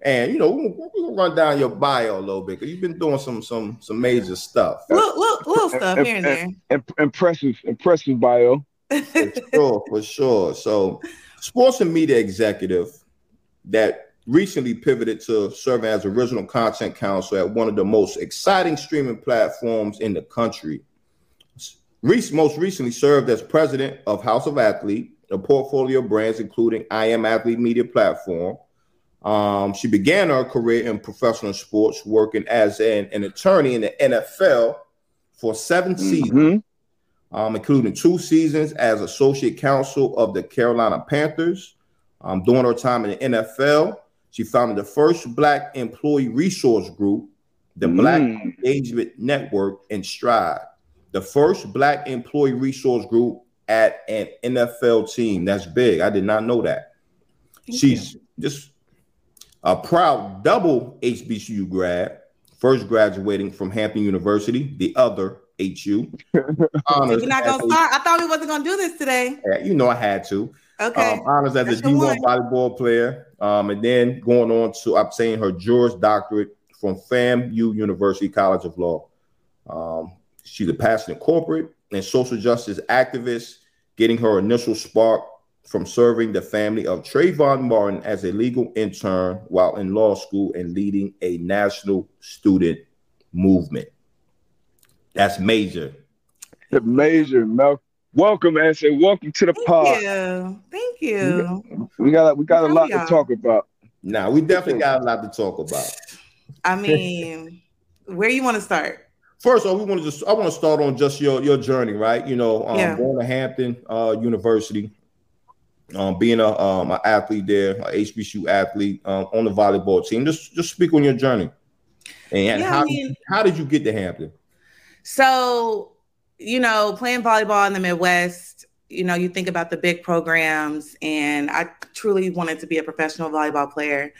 and you know, we're gonna run down your bio a little bit because you've been doing some some some major stuff. Little, little, little stuff here and there. Impressive, impressive bio. for sure, for sure. So, sports and media executive that recently pivoted to serving as original content counsel at one of the most exciting streaming platforms in the country. Ese most recently served as president of House of Athlete, a portfolio of brands including I Am Athlete Media Platform. Um, she began her career in professional sports, working as an, an attorney in the NFL for 7 mm-hmm. seasons, um, including two seasons as associate counsel of the Carolina Panthers. Um, during her time in the NFL, she founded the first Black employee resource group, the mm. Black Engagement Network, and Stride, the first Black employee resource group at an NFL team. That's big. I did not know that. Thank She's you. just a proud double HBCU grad, first graduating from Hampton University, the other HU. honors You're not gonna start. I thought we wasn't gonna do this today. Yeah, you know I had to. Okay. Um, honors as That's a D1 volleyball player, um, and then going on to obtain her Juris Doctorate from FAMU University College of Law. Um, she's a passionate corporate and social justice activist, getting her initial spark from serving the family of Trayvon Martin as a legal intern while in law school and leading a national student movement. That's major. Major, Mel. Welcome, and say welcome to the Thank pod. You. Thank you. We got we got a lot to talk about. Now we definitely got a lot to talk about. I mean, where you want to start? First, of all, we want to just I want to start on just your your journey, right? You know, um, yeah. going to Hampton uh, University, um, being a um, an athlete there, a HBCU athlete um, on the volleyball team. Just just speak on your journey, and yeah, how I mean, how did you get to Hampton? So, you know, playing volleyball in the Midwest, you know, you think about the big programs, and I truly wanted to be a professional volleyball player.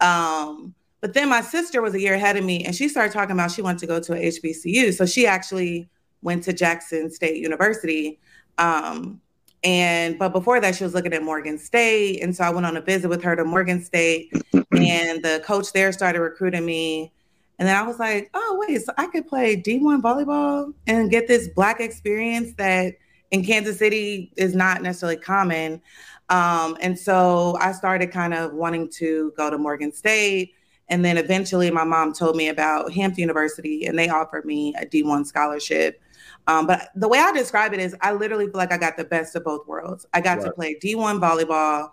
Um, but then my sister was a year ahead of me, and she started talking about she wanted to go to a HBCU. So she actually went to Jackson State University. Um, and but before that, she was looking at Morgan State. And so I went on a visit with her to Morgan State, and the coach there started recruiting me. And then I was like, oh, wait, so I could play D1 volleyball and get this black experience that in Kansas City is not necessarily common. Um, and so I started kind of wanting to go to Morgan State. And then eventually my mom told me about Hampton University and they offered me a D1 scholarship. Um, but the way I describe it is I literally feel like I got the best of both worlds. I got right. to play D1 volleyball,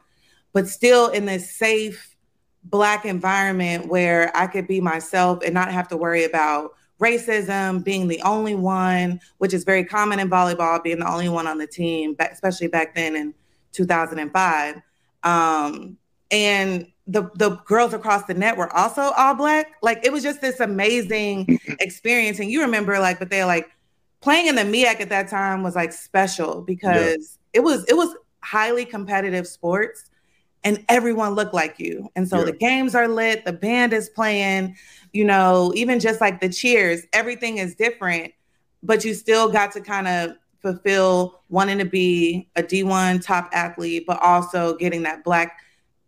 but still in this safe black environment where I could be myself and not have to worry about racism, being the only one, which is very common in volleyball, being the only one on the team, especially back then in 2005. Um, and the the girls across the net were also all black. Like it was just this amazing experience. And you remember, like, but they're like playing in the MEAC at that time was like special because yeah. it was it was highly competitive sports and everyone looked like you. And so yeah. the games are lit, the band is playing, you know, even just like the cheers, everything is different, but you still got to kind of fulfill wanting to be a D1 top athlete, but also getting that black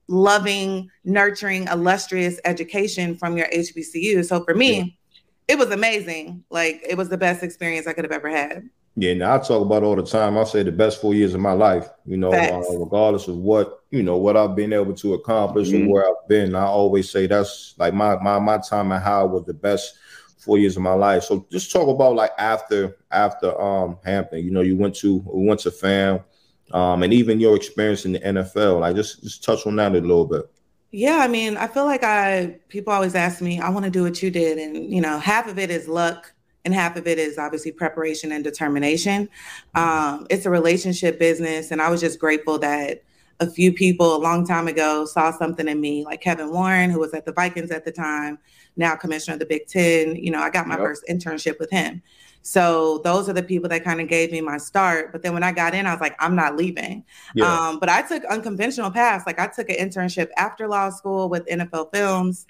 loving, nurturing, illustrious education from your HBCU. So for me, yeah. it was amazing. Like it was the best experience I could have ever had. Yeah, now I talk about all the time. I say the best four years of my life, you know, uh, regardless of what, you know, what I've been able to accomplish mm-hmm. and where I've been. I always say that's like my my my time at Howard was the best four years of my life. So just talk about like after after um Hampton, you know, you went to we went to fam, um, and even your experience in the NFL. Like just just touch on that a little bit. Yeah, I mean, I feel like I people always ask me, I want to do what you did, and you know, half of it is luck, and half of it is obviously preparation and determination. Um, it's a relationship business, and I was just grateful that a few people a long time ago saw something in me, like Kevin Warren, who was at the Vikings at the time, now commissioner of the Big Ten. You know, I got my yep. first internship with him. So those are the people that kind of gave me my start. But then when I got in, I was like, I'm not leaving. Yeah. Um, but I took unconventional paths. Like I took an internship after law school with NFL Films.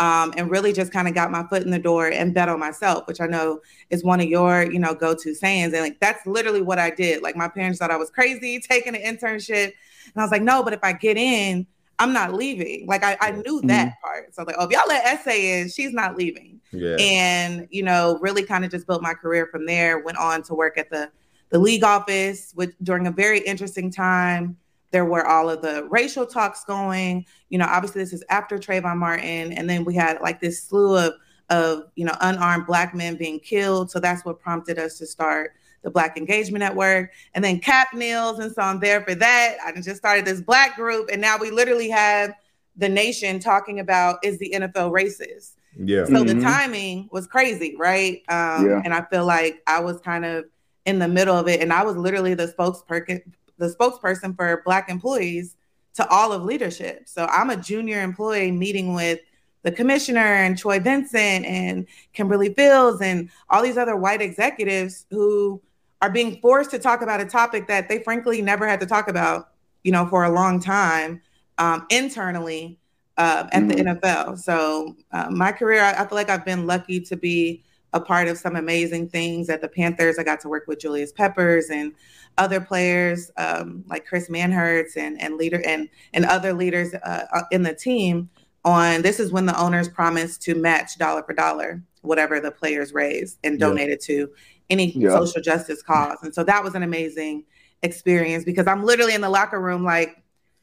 Um, and really just kind of got my foot in the door and bet on myself, which I know is one of your, you know, go-to sayings. And like that's literally what I did. Like my parents thought I was crazy taking an internship. And I was like, no, but if I get in, I'm not leaving. Like I, I knew that mm-hmm. part. So I was like, oh, if y'all let Ese in, she's not leaving. Yeah. And you know, really kind of just built my career from there. Went on to work at the the league office with during a very interesting time. There were all of the racial talks going. You know, obviously this is after Trayvon Martin, and then we had like this slew of of you know unarmed black men being killed. So that's what prompted us to start the Black Engagement Network, and then Cap Nails. And so I'm there for that. I just started this Black group, and now we literally have the nation talking about is the NFL racist? Yeah. So mm-hmm. the timing was crazy, right? Um, yeah. And I feel like I was kind of in the middle of it, and I was literally the spokesperson, the spokesperson for Black employees to all of leadership. So I'm a junior employee meeting with the commissioner and Troy Vincent and Kimberly Fields and all these other white executives who are being forced to talk about a topic that they frankly never had to talk about, you know, for a long time um, internally uh, at mm-hmm. the NFL. So uh, my career, I, I, feel like I've been lucky to be a part of some amazing things at the Panthers. I got to work with Julius Peppers and other players um, like Chris Manhertz and and leader and and other leaders uh, uh, in the team. On this is when the owners promised to match dollar for dollar whatever the players raised and donated yeah. to any yeah. social justice cause. And so that was an amazing experience because I'm literally in the locker room like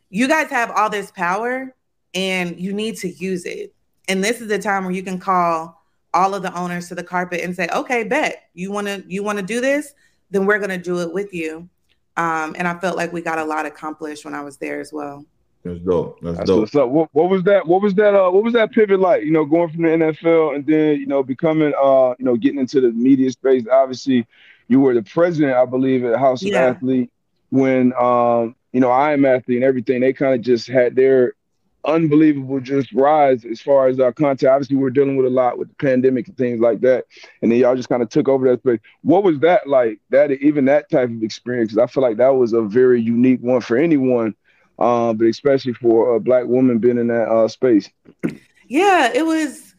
you guys have all this power and you need to use it. And this is the time where you can call all of the owners to the carpet and say, "Okay, bet you want to you want to do this, then we're going to do it with you." Um, and I felt like we got a lot accomplished when I was there as well. That's dope. That's, That's dope. What's up. What, what was that? What was that? Uh, what was that pivot like? You know, going from the NFL and then you know becoming, uh, you know, getting into the media space. Obviously, you were the president, I believe, at House yeah. of Athlete when um, you know, I am athlete and everything, they kind of just had their unbelievable just rise as far as our content. Obviously, we're dealing with a lot with the pandemic and things like that. And then y'all just kind of took over that space. What was that like? That even that type of experience? Because I feel like that was a very unique one for anyone, uh, but especially for a black woman being in that uh, space. Yeah, it was.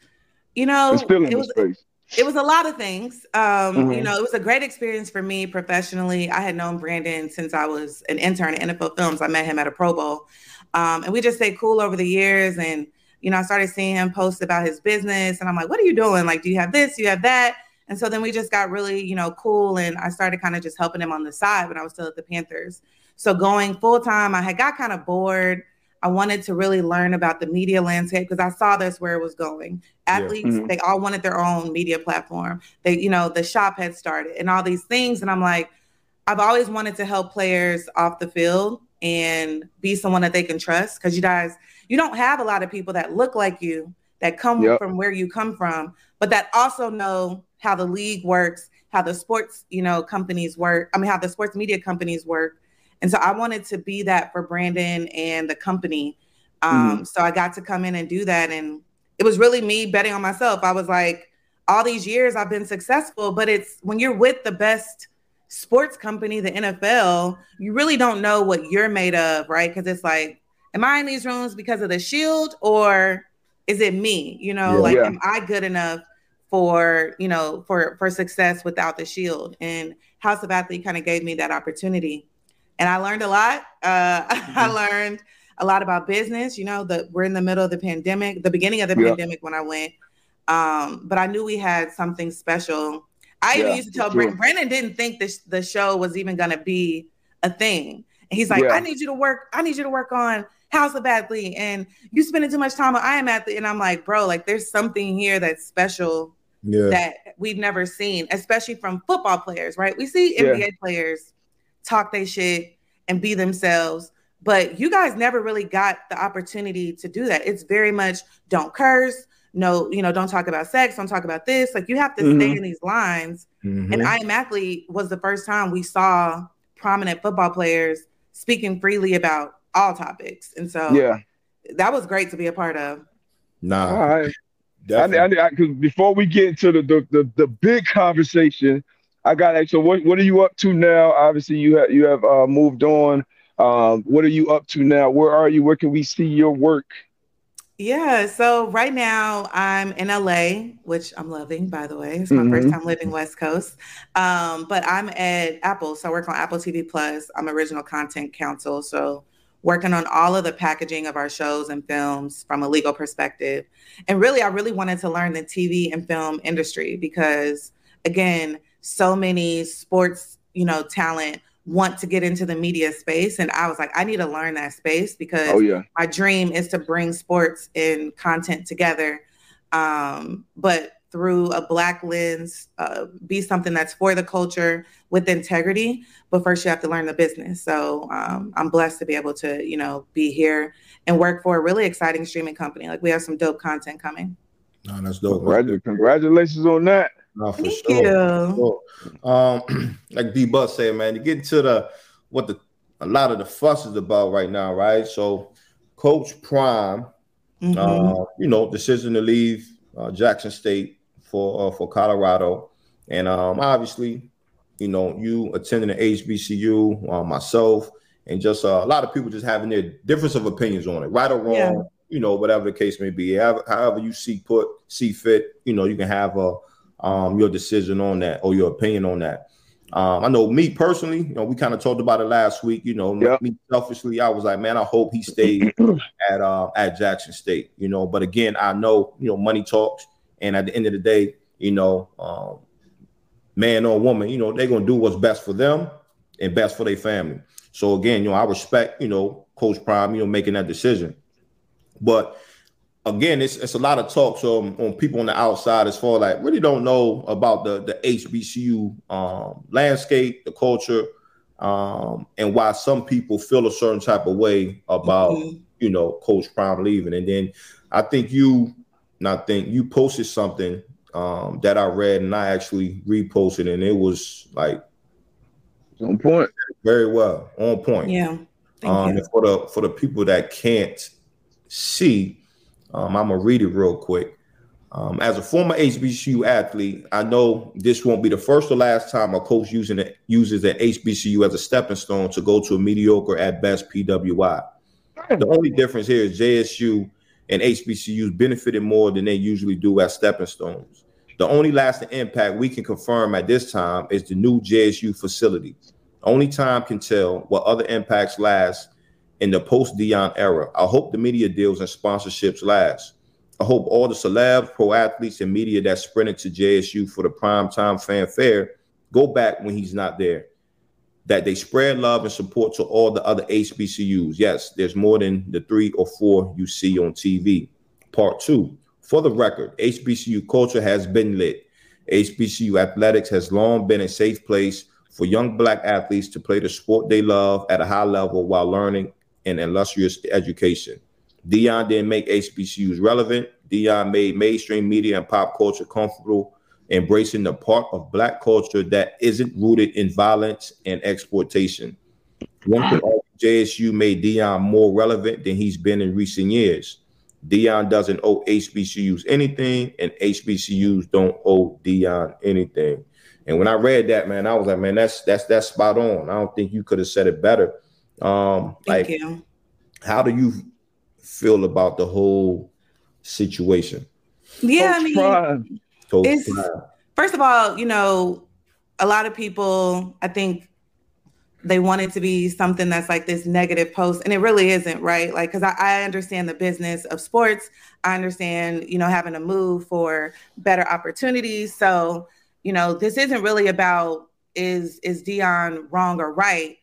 You know, it was, space it was a lot of things. Um, mm-hmm. You know, it was a great experience for me professionally. I had known Brandon since I was an intern at NFL Films. I met him at a Pro Bowl, um, and we just stayed cool over the years. And you know, I started seeing him post about his business, and I'm like, "What are you doing? Like, do you have this? Do you have that?" And so then we just got really, you know, cool, and I started kind of just helping him on the side when I was still at the Panthers. So going full time, I had got kind of bored. I wanted to really learn about the media landscape because I saw this where it was going. Athletes, yeah. mm-hmm. they all wanted their own media platform. They, you know, the shop had started and all these things. And I'm like, I've always wanted to help players off the field and be someone that they can trust because you guys, you don't have a lot of people that look like you that come yep. from where you come from, but that also know how the league works, how the sports, you know, companies work. I mean, how the sports media companies work and so I wanted to be that for Brandon and the company. Um, mm-hmm. So I got to come in and do that. And it was really me betting on myself. I was like, all these years I've been successful, but it's when you're with the best sports company, the NFL, you really don't know what you're made of, right? Because it's like, am I in these rooms because of the shield or is it me? You know, yeah, like, yeah. am I good enough for, you know, for for success without the shield? And House of Athlete kind of gave me that opportunity and I learned a lot. Uh, mm-hmm. I learned a lot about business. You know, that we're in the middle of the pandemic, the beginning of the yeah. pandemic when I went. Um, but I knew we had something special. I yeah, even used to tell Brandon, Brandon didn't think this the show was even going to be a thing. And he's like, yeah. I need you to work. I need you to work on House of Athlete, and you spending too much time on I Am Athlete. And I'm like, bro, like there's something here that's special yeah. that we've never seen, especially from football players, right? We see NBA players talk their shit and be themselves. But you guys never really got the opportunity to do that. It's very much don't curse, no, you know, don't talk about sex, don't talk about this. Like you have to mm-hmm. stay in these lines. Mm-hmm. And I Am Athlete was the first time we saw prominent football players speaking freely about all topics. And so yeah, that was great to be a part of. Nah. All right. I, I, I, before we get into the, the, the, the big conversation, I got it. So what what are you up to now? Obviously, you have you have uh, moved on. Um, what are you up to now? Where are you? Where can we see your work? Yeah, so right now I'm in LA, which I'm loving, by the way. It's my mm-hmm. first time living West Coast. Um, but I'm at Apple, so I work on Apple TV Plus. I'm original content counsel, so working on all of the packaging of our shows and films from a legal perspective. And really, I really wanted to learn the TV and film industry because, again, so many sports, you know, talent want to get into the media space. And I was like, I need to learn that space because oh, yeah. my dream is to bring sports and content together. Um, but through a black lens, uh, be something that's for the culture with integrity. But first, you have to learn the business. So um, I'm blessed to be able to, you know, be here and work for a really exciting streaming company. Like we have some dope content coming. No, that's dope. Congratulations on that. No, for Thank sure. Um, like D Buck said, man, you get into the what the a lot of the fuss is about right now, right? So, Coach Prime, mm-hmm. uh, you know, decision to leave uh, Jackson State for uh, for Colorado, and um, obviously, you know, you attending the HBCU, uh, myself, and just uh, a lot of people just having their difference of opinions on it, right or wrong. Yeah. You know, whatever the case may be, however, however you see put see fit, you know, you can have a um, your decision on that or your opinion on that. Um, I know me personally, you know, we kind of talked about it last week. You know, yep. me selfishly, I was like, man, I hope he stays at uh, at Jackson State. You know, but again, I know you know money talks, and at the end of the day, you know, um, man or woman, you know, they're gonna do what's best for them and best for their family. So again, you know, I respect you know Coach Prime, you know, making that decision, but again, it's it's a lot of talks on, on people on the outside as far like really don't know about the the HBCU um, landscape, the culture, um, and why some people feel a certain type of way about mm-hmm. you know Coach Prime leaving. And then I think you, not think you posted something um, that I read and I actually reposted, and it was like on point, very well on point. Yeah. Um, for the for the people that can't see um, I'm gonna read it real quick. Um, as a former HBCU athlete, I know this won't be the first or last time a coach using it uses an HBCU as a stepping stone to go to a mediocre at best PWI. The only difference here is JSU and HBCUs benefited more than they usually do as stepping stones. The only lasting impact we can confirm at this time is the new JSU facility. Only time can tell what other impacts last in the post Deion era. I hope the media deals and sponsorships last. I hope all the celebs, pro athletes, and media that sprinted to JSU for the prime time fanfare go back when he's not there. That they spread love and support to all the other HBCUs. Yes, there's more than the three or four you see on TV. Part two. For the record, HBCU culture has been lit. HBCU athletics has long been a safe place for young black athletes to play the sport they love at a high level while learning and illustrious education. Deion didn't make HBCUs relevant. Deion made mainstream media and pop culture comfortable, embracing the part of black culture that isn't rooted in violence and exploitation. One could argue ah. JSU made Deion more relevant than he's been in recent years. Deion doesn't owe HBCUs anything, and HBCUs don't owe Deion anything. And when I read that, man, I was like, man, that's that's that's spot on. I don't think you could have said it better. Um, Thank like, you. how do you feel about the whole situation? Yeah, Coach I mean, Prime. it's, first of all, you know, a lot of people, I think they want it to be something that's like this negative post and it really isn't right like because I, I, understand the business of sports i understand you know having to move for better opportunities so you know this isn't really about is is deion wrong or right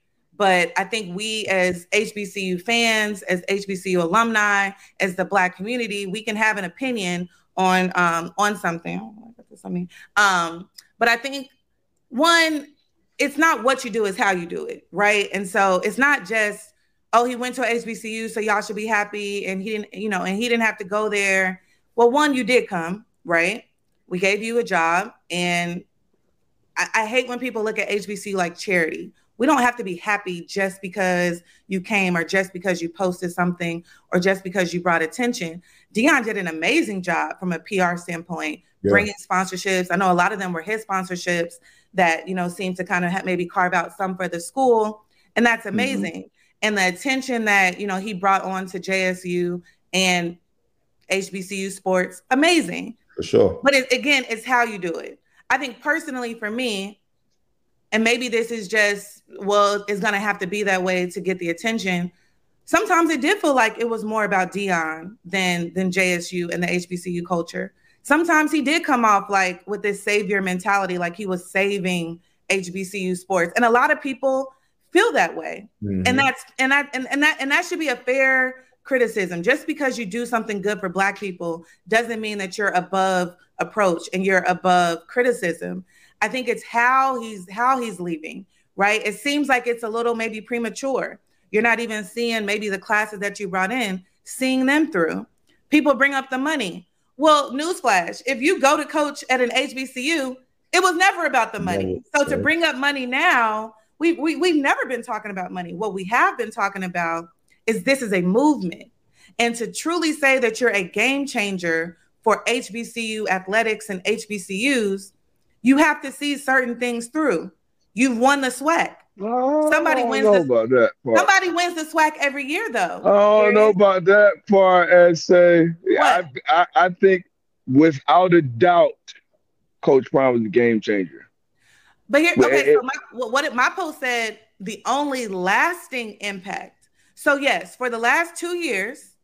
but I think we, as HBCU fans, as HBCU alumni, as the Black community, we can have an opinion on um, on something. something. Um, but I think one, it's not what you do, is how you do it, right? And so it's not just, oh, he went to HBCU, so y'all should be happy, and he didn't, you know, and he didn't have to go there. Well, one, you did come, right? We gave you a job, and I, I hate when people look at HBCU like charity we don't have to be happy just because you came or just because you posted something or just because you brought attention. Deion did an amazing job from a PR standpoint, yeah. bringing sponsorships. I know a lot of them were his sponsorships that, you know, seem to kind of have maybe carve out some for the school. And that's mm-hmm. amazing. Mm-hmm. And the attention that, you know, he brought on to JSU and HBCU sports, amazing. For sure. But it, again, it's how you do it. I think personally for me, and maybe this is just well it's going to have to be that way to get the attention. Sometimes it did feel like it was more about deion than than jsu and the hbcu culture. Sometimes he did come off like with this savior mentality like he was saving hbcu sports. And a lot of people feel that way. Mm-hmm. and that's and that and, and that and that should be a fair criticism. Just because you do something good for black people doesn't mean that you're above approach and you're above criticism. I think it's how he's how he's leaving, right? It seems like it's a little maybe premature. You're not even seeing maybe the classes that you brought in, seeing them through. People bring up the money. Well, newsflash, if you go to coach at an HBCU, it was never about the money. So to bring up money now, we, we we've never been talking about money. What we have been talking about is this is a movement. And to truly say that you're a game changer for HBCU athletics and HBCUs, you have to see certain things through. You've won the SWAC. Oh, Somebody wins the- about that part. Somebody wins the SWAC every year, though. I don't know about that part as say I, I I think without a doubt, Coach Prime was a game changer. But here, okay, so my, what my post said the only lasting impact. So yes, for the last two years,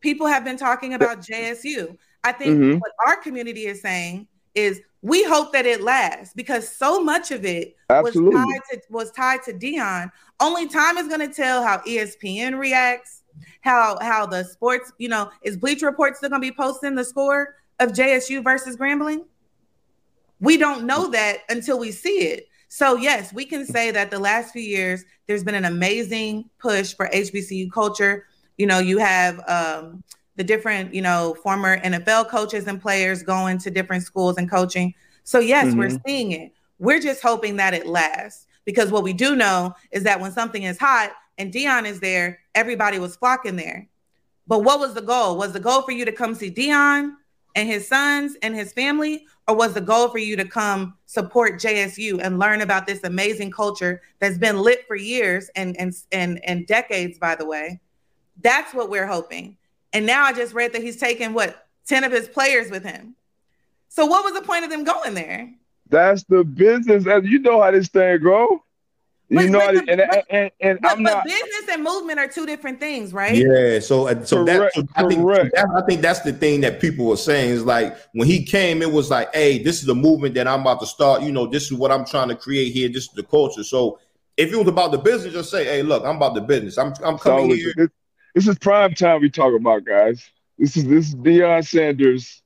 people have been talking about JSU. I think Mhm. what our community is saying is we hope that it lasts because so much of it Absolutely. was tied to was tied to Deion. Only time is going to tell how ESPN reacts, how how the sports, you know, is Bleacher Report still going to be posting the score of JSU versus Grambling? We don't know that until we see it. So yes, we can say that the last few years there's been an amazing push for HBCU culture. You know, you have um, the different, you know, former NFL coaches and players going to different schools and coaching. So yes, we're mm-hmm. seeing it. We're just hoping that it lasts because what we do know is that when something is hot and Deion is there, everybody was flocking there. But what was the goal? Was the goal for you to come see Deion and his sons and his family, or was the goal for you to come support JSU and learn about this amazing culture that's been lit for years and and and, and decades, by the way? That's what we're hoping. And now I just read that he's taken what 10 of his players with him. So what was the point of them going there? That's the business. As you know how this thing go. You But- know, but how- the- and, and, and, and But, I'm but not. business and movement are two different things, right? Yeah, so so that Correct, so I think correct. that, I think that's the thing that people were saying is like when he came, it was like, hey, this is the movement that I'm about to start. You know, this is what I'm trying to create here. This is the culture. So if it was about the business, just say, hey, look, I'm about the business. I'm I'm coming So here. This, is prime time we talk about, guys. This is this is Deion Sanders.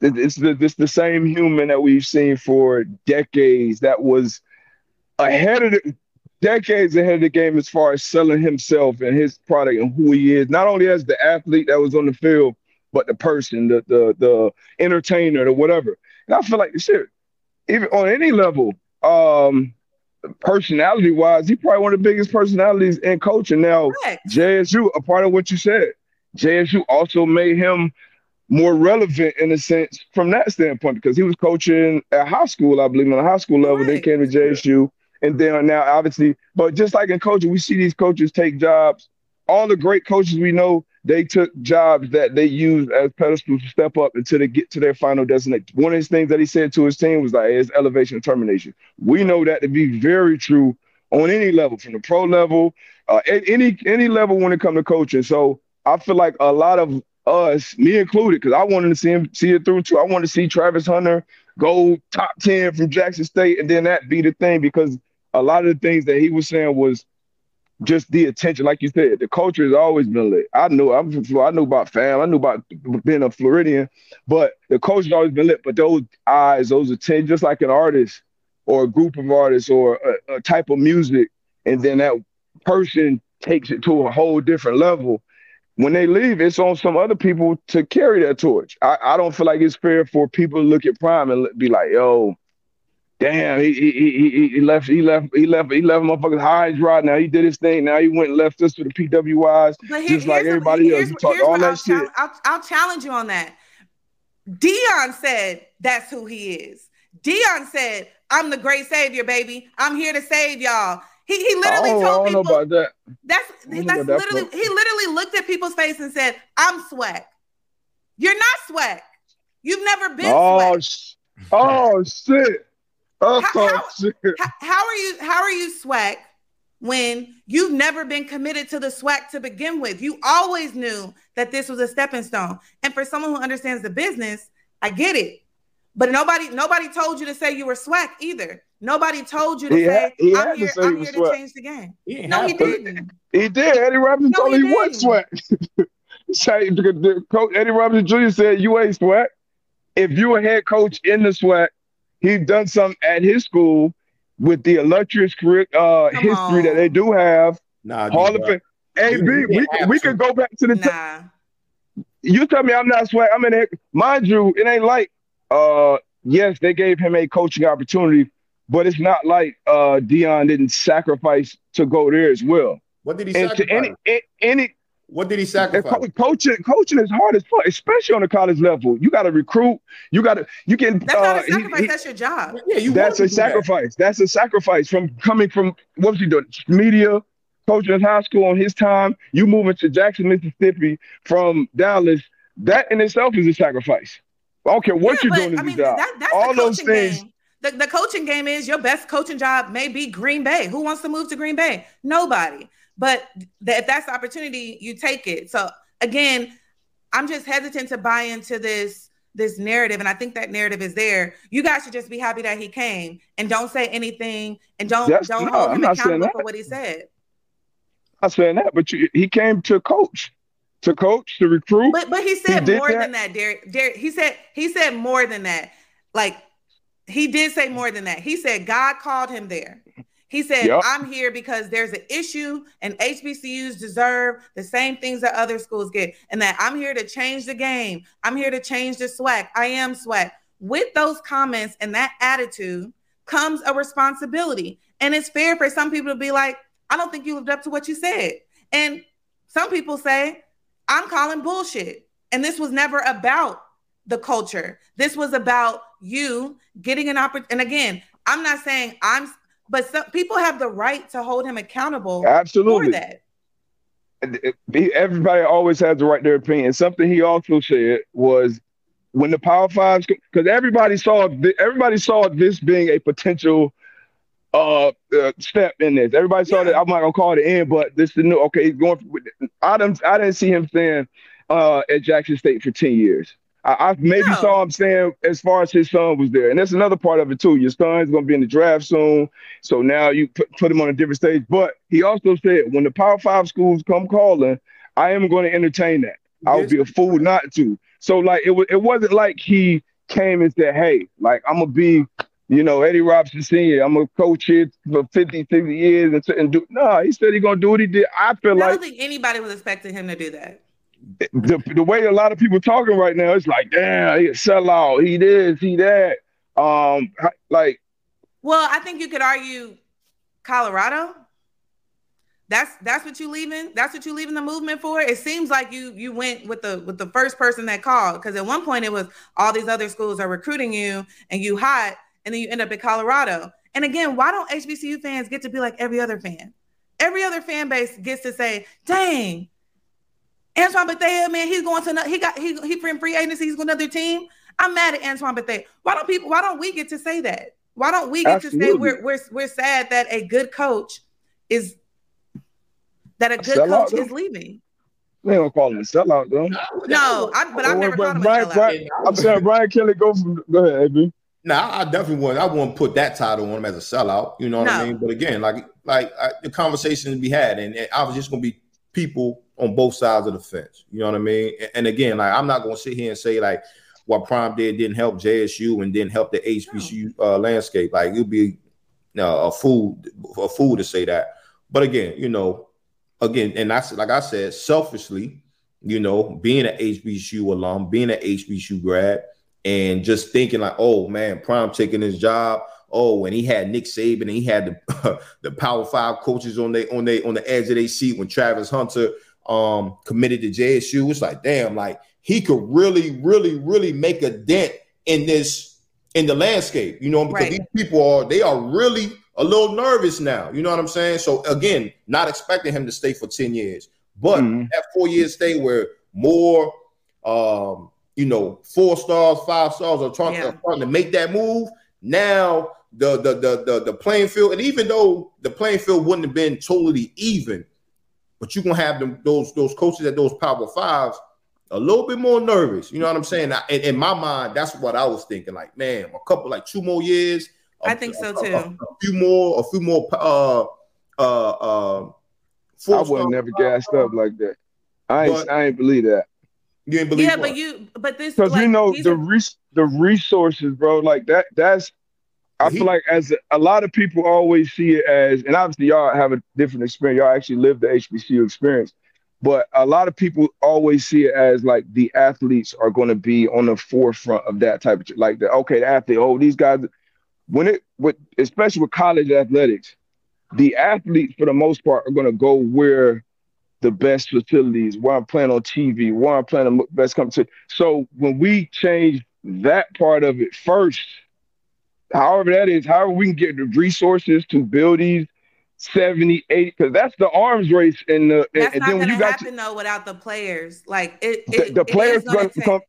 It's the this the same human that we've seen for decades. That was ahead of the decades ahead of the game as far as selling himself and his product and who he is. Not only as the athlete that was on the field, but the person, the the the entertainer, the whatever. And I feel like this shit, even on any level, um, personality wise, he probably one of the biggest personalities in coaching. Now, Correct. JSU, a part of what you said, JSU also made him more relevant in a sense from that standpoint because he was coaching at high school, I believe, on a high school level. They came to JSU, and then now obviously, but just like in coaching, we see these coaches take jobs. All the great coaches we know, they took jobs that they used as pedestals to step up until they get to their final destination. One of his things that he said to his team was like, "It's elevation and termination." We know that to be very true on any level, from the pro level, uh, any any level when it comes to coaching. So I feel like a lot of us, me included, because I wanted to see him see it through too. I wanted to see Travis Hunter go top ten from Jackson State, and then that be the thing because a lot of the things that he was saying was just the attention, like you said, the culture has always been lit. I know I'm from Florida. I knew about fam. I knew about being a Floridian, but the culture has always been lit. But those eyes, those attention, just like an artist or a group of artists or a, a type of music, and then that person takes it to a whole different level. When they leave, it's on some other people to carry that torch. I, I don't feel like it's fair for people to look at Prime and be like, "Yo, damn, he he he, he- he left, he left, he left, he left motherfuckers high and dry. Now he did his thing. Now he went and left us with the PWIs. But Just like everybody else, you talk here's all that I'll, shit. I'll, I'll challenge you on that. Deion said that's who he is. Deion said, "I'm the great savior, baby. I'm here to save y'all." He he literally oh, I told people about that. that's I don't know that's that literally he literally looked at people's face and said, "I'm SWAC. You're not SWAC. You've never been Oh, SWAC. sh- oh shit. Oh How- how- shit. How, how are you? How are you SWAC when you've never been committed to the SWAC to begin with? You always knew that this was a stepping stone. And for someone who understands the business, I get it. But nobody, nobody told you to say you were SWAC either. Nobody told you to He say, had- he "I'm to here. say I'm was here to change the game." He No, he didn't. He did. Eddie Robinson No, told he him he wasn't didn't. SWAC. Say- the- the coach Eddie Robinson Jr. said you ain't SWAC. if you're a head coach in the SWAC, he's done something at his school with the illustrious career uh, history on. that they do have. Nah, Hall of. Fame. AB, You- you we, didn't we to. could go back to the t- Nah. you tell me I'm not SWAC. I'm in it. Mind you, it ain't like uh yes, they gave him a coaching opportunity, but it's not like uh Deion didn't sacrifice to go there as well. What did he And to sacrifice? any any what did he sacrifice? co- coaching coaching is hard as fuck, especially on the college level. You got to recruit. You got to you can. That's uh, not a sacrifice. he- that's your job. yeah, you that's a to do that. sacrifice. That's a sacrifice from coming from what was he doing? Media, coaching in high school on his time. You moving to Jackson, Mississippi from Dallas. That in itself is a sacrifice. I don't care what Yeah, you're but, doing as I a mean, job. that, that's All the those coaching things. game. The, the coaching game is your best coaching job may be Green Bay. Who wants to move to Green Bay? Nobody. But if that's the opportunity, you take it. So again, I'm just hesitant to buy into this this narrative, and I think that narrative is there. You guys should just be happy that he came and don't say anything and don't That's- don't no, hold I'm him accountable for what he said. I'm saying that, but you, he came to coach, to coach, to recruit. But but he said did more that? than that, Derek. Derek. He said he said more than that. Like he did say more than that. He said God called him there. He said, Yep. I'm here because there's an issue and HBCUs deserve the same things that other schools get. And that I'm here to change the game. I'm here to change the SWAC. I am SWAC. With those comments and that attitude comes a responsibility. And it's fair for some people to be like, I don't think you lived up to what you said. And some people say, I'm calling bullshit. And this was never about the culture. This was about you getting an opportunity. And again, I'm not saying I'm, but some people have the right to hold him accountable for Absolutely. that. He- everybody always has the right to their opinion. Something he also said was when the Power Fives, because everybody saw everybody saw this being a potential uh, uh step in this. Everybody saw Yeah. that. I'm not gonna call it the end, but this is the new. Okay, he's going. With, I didn't. I didn't see him staying uh, at Jackson State for ten years. I, I maybe No. saw him saying as far as his son was there, and that's another part of it too. Your son's gonna be in the draft soon, so now you put, put him on a different stage. But he also said when the Power Five schools come calling, I am going to entertain that. I would be a fool not to. So like it was, it wasn't like he came and said, "Hey, like I'm gonna be, you know, Eddie Robinson Senior. I'm gonna coach here for 50, 60 years and, and do." No, he said he's gonna do what he did. I feel I like don't think anybody was expecting him to do that. The the way a lot of people talking right now, it's like, damn, he a sellout. He this, he that. Um, like Well, I think you could argue Colorado. That's that's what you leaving. That's what you leaving the movement for. It seems like you you went with the with the first person that called because at one point it was all these other schools are recruiting you and you hot and then you end up at Colorado. And again, why don't HBCU fans get to be like every other fan? Every other fan base gets to say, "Dang, Antoine Bethea, man, he's going to another, he got he he from free agency. He's going to another team." I'm mad at Antoine Bethea. Why don't people? Why don't we get to say that? Why don't we get to say we're we're we're sad that a good coach is that a good sellout, coach is leaving? they don't call him a sellout though. No, I, but I've never called him a sellout. Brian, I'm saying Brian Kelly go from go ahead, AB. Nah, I definitely wouldn't. I wouldn't put that title on him as a sellout. You know what I mean? But again, like like I, the conversation to be had, and, and I was just gonna be people on both sides of the fence. You know what I mean? And, and again, like I'm not gonna sit here and say like what Prime did didn't help JSU and didn't help the HBCU uh, landscape. Like it'd be uh, a fool a fool to say that. But again, you know, again, and that's like I said, selfishly, you know, being an HBCU alum, being an HBCU grad, and just thinking like, oh man, Prime taking his job. Oh, and he had Nick Saban and he had the the Power Five coaches on they on they on the edge of their seat when Travis Hunter um committed to JSU. It's like, damn, like he could really, really, really make a dent in this in the landscape, you know, because Right. these people are they are really a little nervous now. You know what I'm saying? So again, not expecting him to stay for 10 years, but Mhm. that four year stay where more um you know four stars, five stars are trying, Yeah. are trying to make that move. Now the, the the the the playing field, and even though the playing field wouldn't have been totally even, but you're gonna have them those those coaches at those power fives a little bit more nervous. You know what I'm saying? I, in, in my mind, that's what I was thinking. Like, man, a couple, like two more years. I a- think so, a- too. A, a few more, a few more. Uh, uh, uh, I four would star- never gassed up like that. I ain't But- I ain't believe that. You didn't believe yeah, what? but you, but this because like, you know the are- res- the resources, bro. Like that. That's I He- feel like as a, a lot of people always see it as, and obviously y'all have a different experience. Y'all actually live the HBCU experience, but a lot of people always see it as like the athletes are going to be on the forefront of that type of like the okay, the athlete. Oh, these guys. When it with especially with college athletics, the athletes for the most part are going to go where the best facilities, where I'm playing on TV, where I'm playing the best competition. So when we change that part of it first, however that is, however we can get the resources to build these 70, 80, because that's the arms race in the and, that's and not then when gonna you got happen though without the players. Like it, the, it the it is players gonna gonna take- come.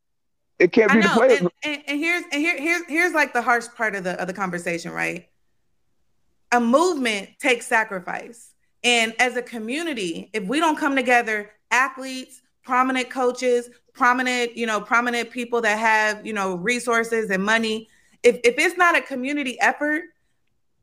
It can't I be the players. and, and, and here's and here here's here's like the harsh part of the of the conversation, right? A movement takes sacrifice, and as a community, if we don't come together, athletes, prominent coaches, prominent you know prominent people that have you know resources and money, if if it's not a community effort,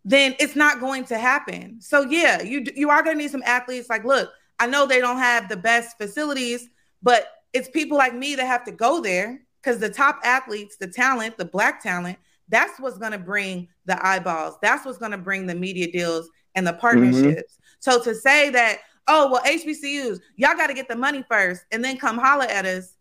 then it's not going to happen. So yeah, you you are going to need some athletes. Like, look, I know they don't have the best facilities, but it's people like me that have to go there because the top athletes, the talent, the black talent, that's what's going to bring the eyeballs. That's what's going to bring the media deals and the mm-hmm. partnerships. So to say that, oh well, HBCUs, y'all got to get the money first and then come holler at us.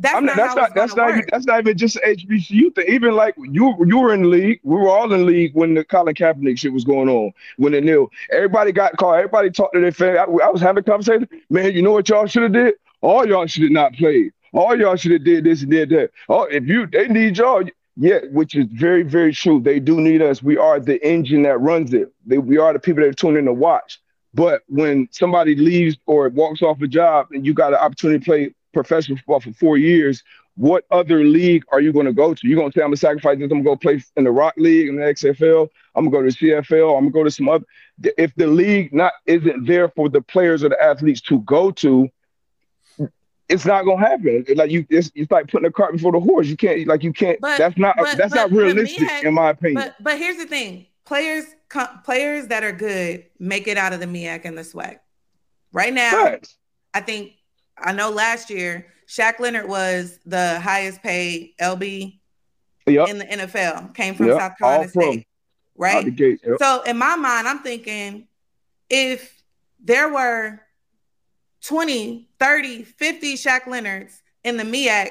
That's I'm not, not, that's not that's not even that's not even just HBCU thing. Even like you you were in the league, we were all in the league when the Colin Kaepernick shit was going on. When the nil, everybody got called. Everybody talked to their family. I, I was having a conversation. Man, you know what y'all should have did? All y'all should have not played. All y'all should have did this and did that. Oh, if you they need y'all, yeah, which is very very true. They do need us. We are the engine that runs it. They, we are the people that tune in to watch. But when somebody leaves or walks off a job and you got an opportunity to play professional football for four years, what other league are you going to go to? You're going to say, I'm going to sacrifice this. I'm going to go play in the Rock League, in the XFL. I'm going to go to the CFL. I'm going to go to some other. If the league not isn't there for the players or the athletes to go to, it's not going to happen. Like you, it's, it's like putting a cart before the horse. You can't, like you can't. But- that's not. but- that's but- not realistic, in my opinion. But but here's the thing: players players that are good make it out of the MEAC and the SWAC. Right now, Facts. I think I know last year Shaq Leonard was the highest paid LB Yep. in the NFL. Came from Yep. South Carolina All. State, Out right? gate. Yep. So in my mind, I'm thinking if there were 20, 30, 50 Shaq Leonards in the MEAC,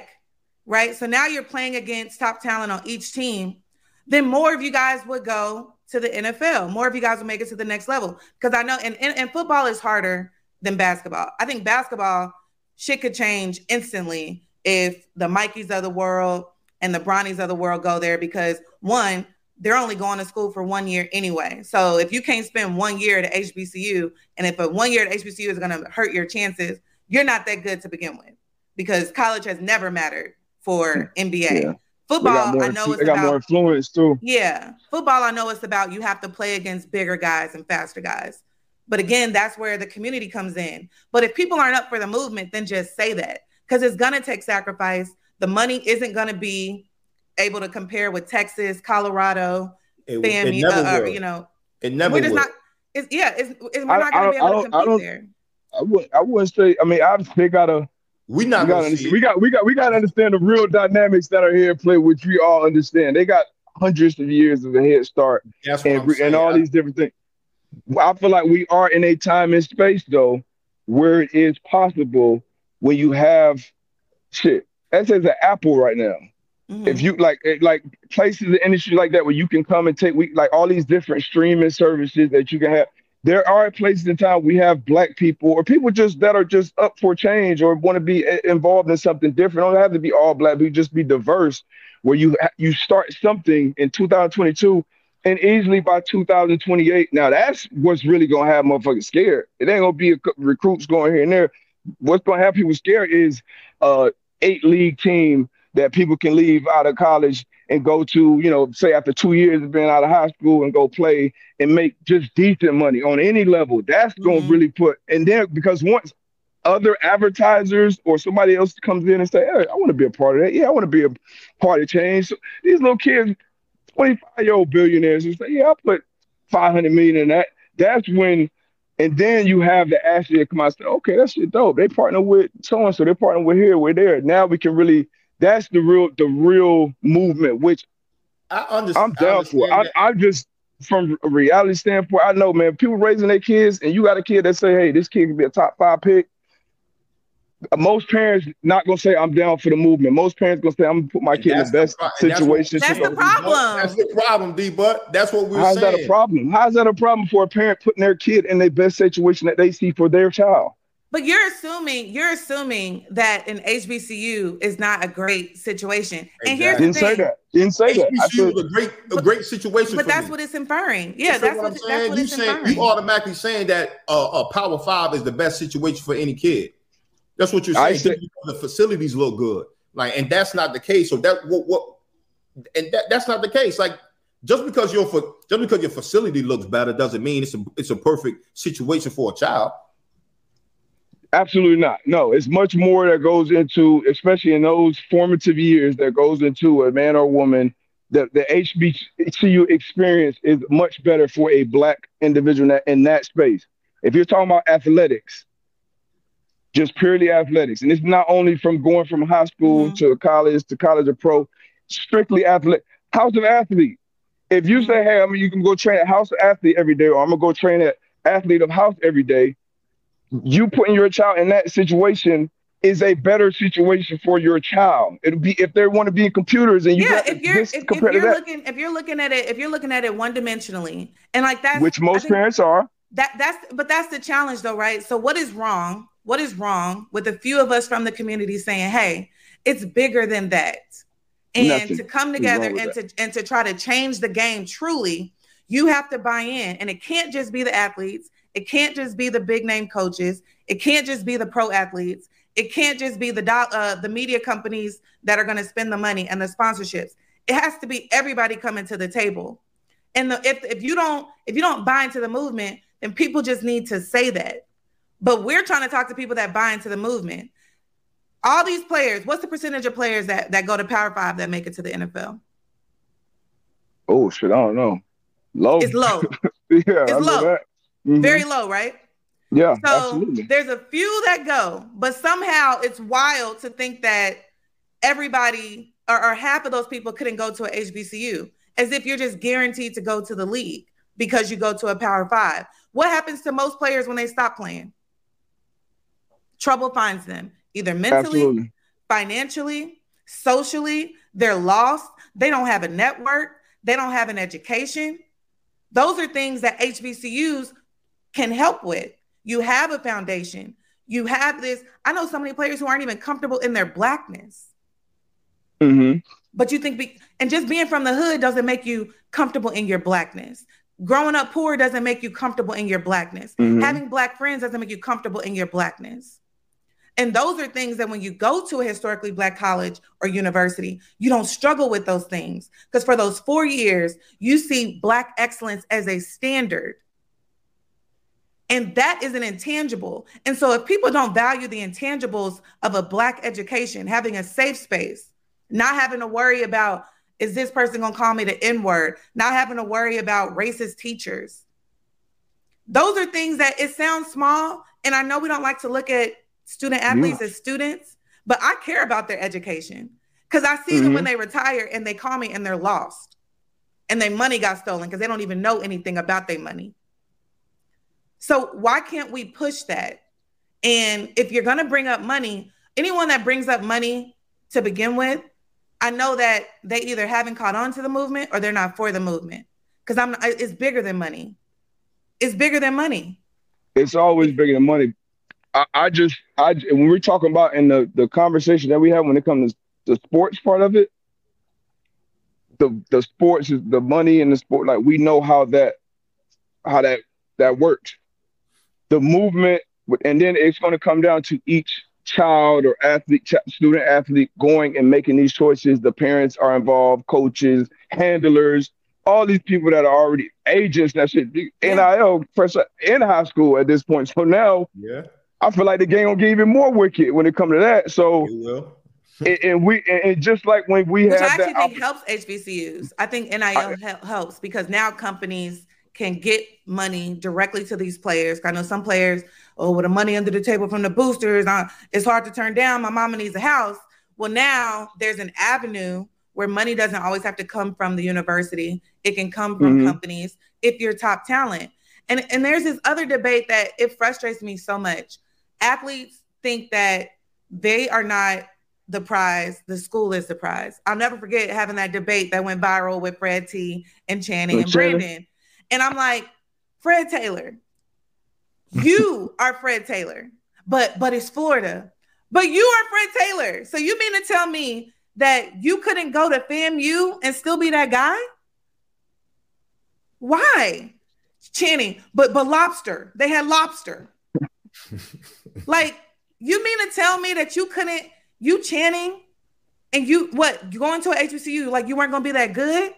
right? So now you're playing against top talent on each team, then more of you guys would go to the NFL. More of you guys would make it to the next level. Because I know, and, and, and football is harder than basketball. I think basketball, shit could change instantly if the Mikeys of the world and the Bronnies of the world go there because one, they're only going to school for one year anyway. So if you can't spend one year at HBCU, and if a one year at HBCU is going to hurt your chances, you're not that good to begin with because college has never mattered for hmm. NBA. Yeah. Football, more, I know it's they got more influence too. yeah, football. I know it's about you have to play against bigger guys and faster guys. But again, that's where the community comes in. But if people aren't up for the movement, then just say that because it's going to take sacrifice. The money isn't going to be able to compare with Texas, Colorado, It, it FAMU, never uh, uh, will. you know, it never we're just will. not. It's, yeah, it's, it's, we're I- not going to be able to don't- I compete don't- there. I wouldn't. I wouldn't say. I mean, obviously, they gotta. we We not gotta gonna see. we got. We got. We gotta understand the real dynamics that are here at play, which we all understand. They got hundreds of years of a head start, That's what and, I'm and all these different things. I feel like we are in a time and space though, where it is possible when you have shit. That's as an Apple right now. Mhm. if you like eh, like places in the industry like that where you can come and take we like all these different streaming services that you can have there are places in town we have black people or people just that are just up for change or want to be eh, involved in something different don't have to be all black but just be diverse where you you start something in 2022 and easily by 2028 now that's what's really gonna have motherfuckers scared it ain't gonna be a, recruits going here and there what's gonna have people scared is uh eight league team that people can leave out of college and go to, you know, say after two years of being out of high school and go play and make just decent money on any level. That's going Mhm. to really put, and then because once other advertisers or somebody else comes in and say, hey, I want to be a part of that. Yeah, I want to be a part of change. So these little kids, 25 year old billionaires, who say, yeah, I'll put 500 million in that. That's when And then you have the athlete come out and say, okay, that's shit dope. They partner with so and so, they partner with here, we're there. Now we can really that's the real the real movement, which I understand. I'm down for. I, I'm just from a reality standpoint, I know, man, people raising their kids, and you got a kid that say, hey, this kid can be a top five pick. Most parents not gonna say I'm down for the movement. Most parents gonna say I'm gonna put my kid in the best the, situation. That's, what, that's the problem. That's the problem, D. But that's what we're How's saying. that a problem? How's that a problem for a parent putting their kid in the best situation that they see for their child? But you're assuming you're assuming that an HBCU is not a great situation. Exactly. And here's the didn't the thing. say that. Didn't say HBCU that. HBCU is a great a great situation. But that's me. what it's inferring. Yeah, that's, what, what, I'm saying. you saying you automatically saying that uh, a Power Five is the best situation for any kid. That's what you're saying. Say, the facilities look good, like, and that's not the case. So that what what, and that, that's not the case. Like just because your for just because your facility looks better doesn't mean it's a it's a perfect situation for a child. Absolutely not. No, it's much more that goes into, especially in those formative years, that goes into a man or woman. The the HBCU experience is much better for a black individual in that, in that space. If you're talking about athletics, just purely athletics, and it's not only from going from high school mm-hmm. to college to college or pro, strictly athletic. House of athlete. If you say, hey, I mean, you can go train at House of Athlete every day, or I'm gonna go train at Athlete of House every day you putting your child in that situation is a better situation for your child. It'll be if they want to be in computers and you yeah, if you're if, if, you're looking if you're looking at it if you're looking at it one dimensionally and like that which most parents are that that's but that's the challenge though right so what is wrong what is wrong with a few of us from the community saying hey it's bigger than that and Nothing to come together and to and to try to change the game truly you have to buy in and it can't just be the athletes it can't just be the big name coaches. It can't just be the pro athletes. It can't just be the do- uh, the media companies that are going to spend the money and the sponsorships. It has to be everybody coming to the table. And the, if if you don't if you don't buy into the movement, then people just need to say that. But we're trying to talk to people that buy into the movement. All these players, what's the percentage of players that that go to Power Five that make it to the NFL? Oh shit, I don't know. Low. It's low. yeah, it's low. Mm-hmm. Very low, right? Yeah. So absolutely. there's a few that go, but somehow it's wild to think that everybody or, or half of those people couldn't go to a HBCU, as if you're just guaranteed to go to the league because you go to a Power Five. What happens to most players when they stop playing? Trouble finds them either mentally, absolutely. financially, socially. They're lost. They don't have a network. They don't have an education. Those are things that HBCUs can help with. You have a foundation. You have this. I know so many players who aren't even comfortable in their blackness. Mm-hmm. But you think, be, and just being from the hood doesn't make you comfortable in your blackness. Growing up poor doesn't make you comfortable in your blackness. Mm-hmm. Having black friends doesn't make you comfortable in your blackness. And those are things that when you go to a historically black college or university, you don't struggle with those things. Because for those four years, you see black excellence as a standard. And that is an intangible. And so if people don't value the intangibles of a black education, having a safe space, not having to worry about is this person going to call me the N word, not having to worry about racist teachers. Those are things that it sounds small. And I know we don't like to look at student athletes yeah. as students, but I care about their education because I see mm-hmm. them when they retire and they call me and they're lost and their money got stolen because they don't even know anything about their money. So why can't we push that? And if you're going to bring up money, anyone that brings up money to begin with, I know that they either haven't caught on to the movement or they're not for the movement because I'm it's bigger than money. It's bigger than money. It's always bigger than money. I, I just I when we're talking about in the the conversation that we have when it comes to the sports part of it, the the sports is the money in the sport. Like we know how that how that that works the movement, and then it's going to come down to each child or athlete, ch- student athlete going and making these choices. The parents are involved, coaches, handlers, all these people that are already agents. That shit, NIL in high school at this point. So now, yeah, I feel like the game will get even more wicked when it comes to that. So. and, and, we and just like when we Which have I actually that, think helps HBCUs. I think NIL I, helps because now companies can get money directly to these players. I know some players, oh, with the money under the table from the boosters, uh, it's hard to turn down. My mama needs a house. Well, now there's an avenue where money doesn't always have to come from the university. It can come from mm-hmm. companies if you're top talent. And and there's this other debate that it frustrates me so much. Athletes think that they are not the prize, the school is the prize. I'll never forget having that debate that went viral with Fred T and Channing and Brandon. And I'm like, Fred Taylor, you are Fred Taylor, but but it's Florida. But you are Fred Taylor. So you mean to tell me that you couldn't go to FAMU and still be that guy? Why? Channing, but but lobster. They had lobster. like, you mean to tell me that you couldn't, you Channing, and you what going to a HBCU like you weren't gonna be that good?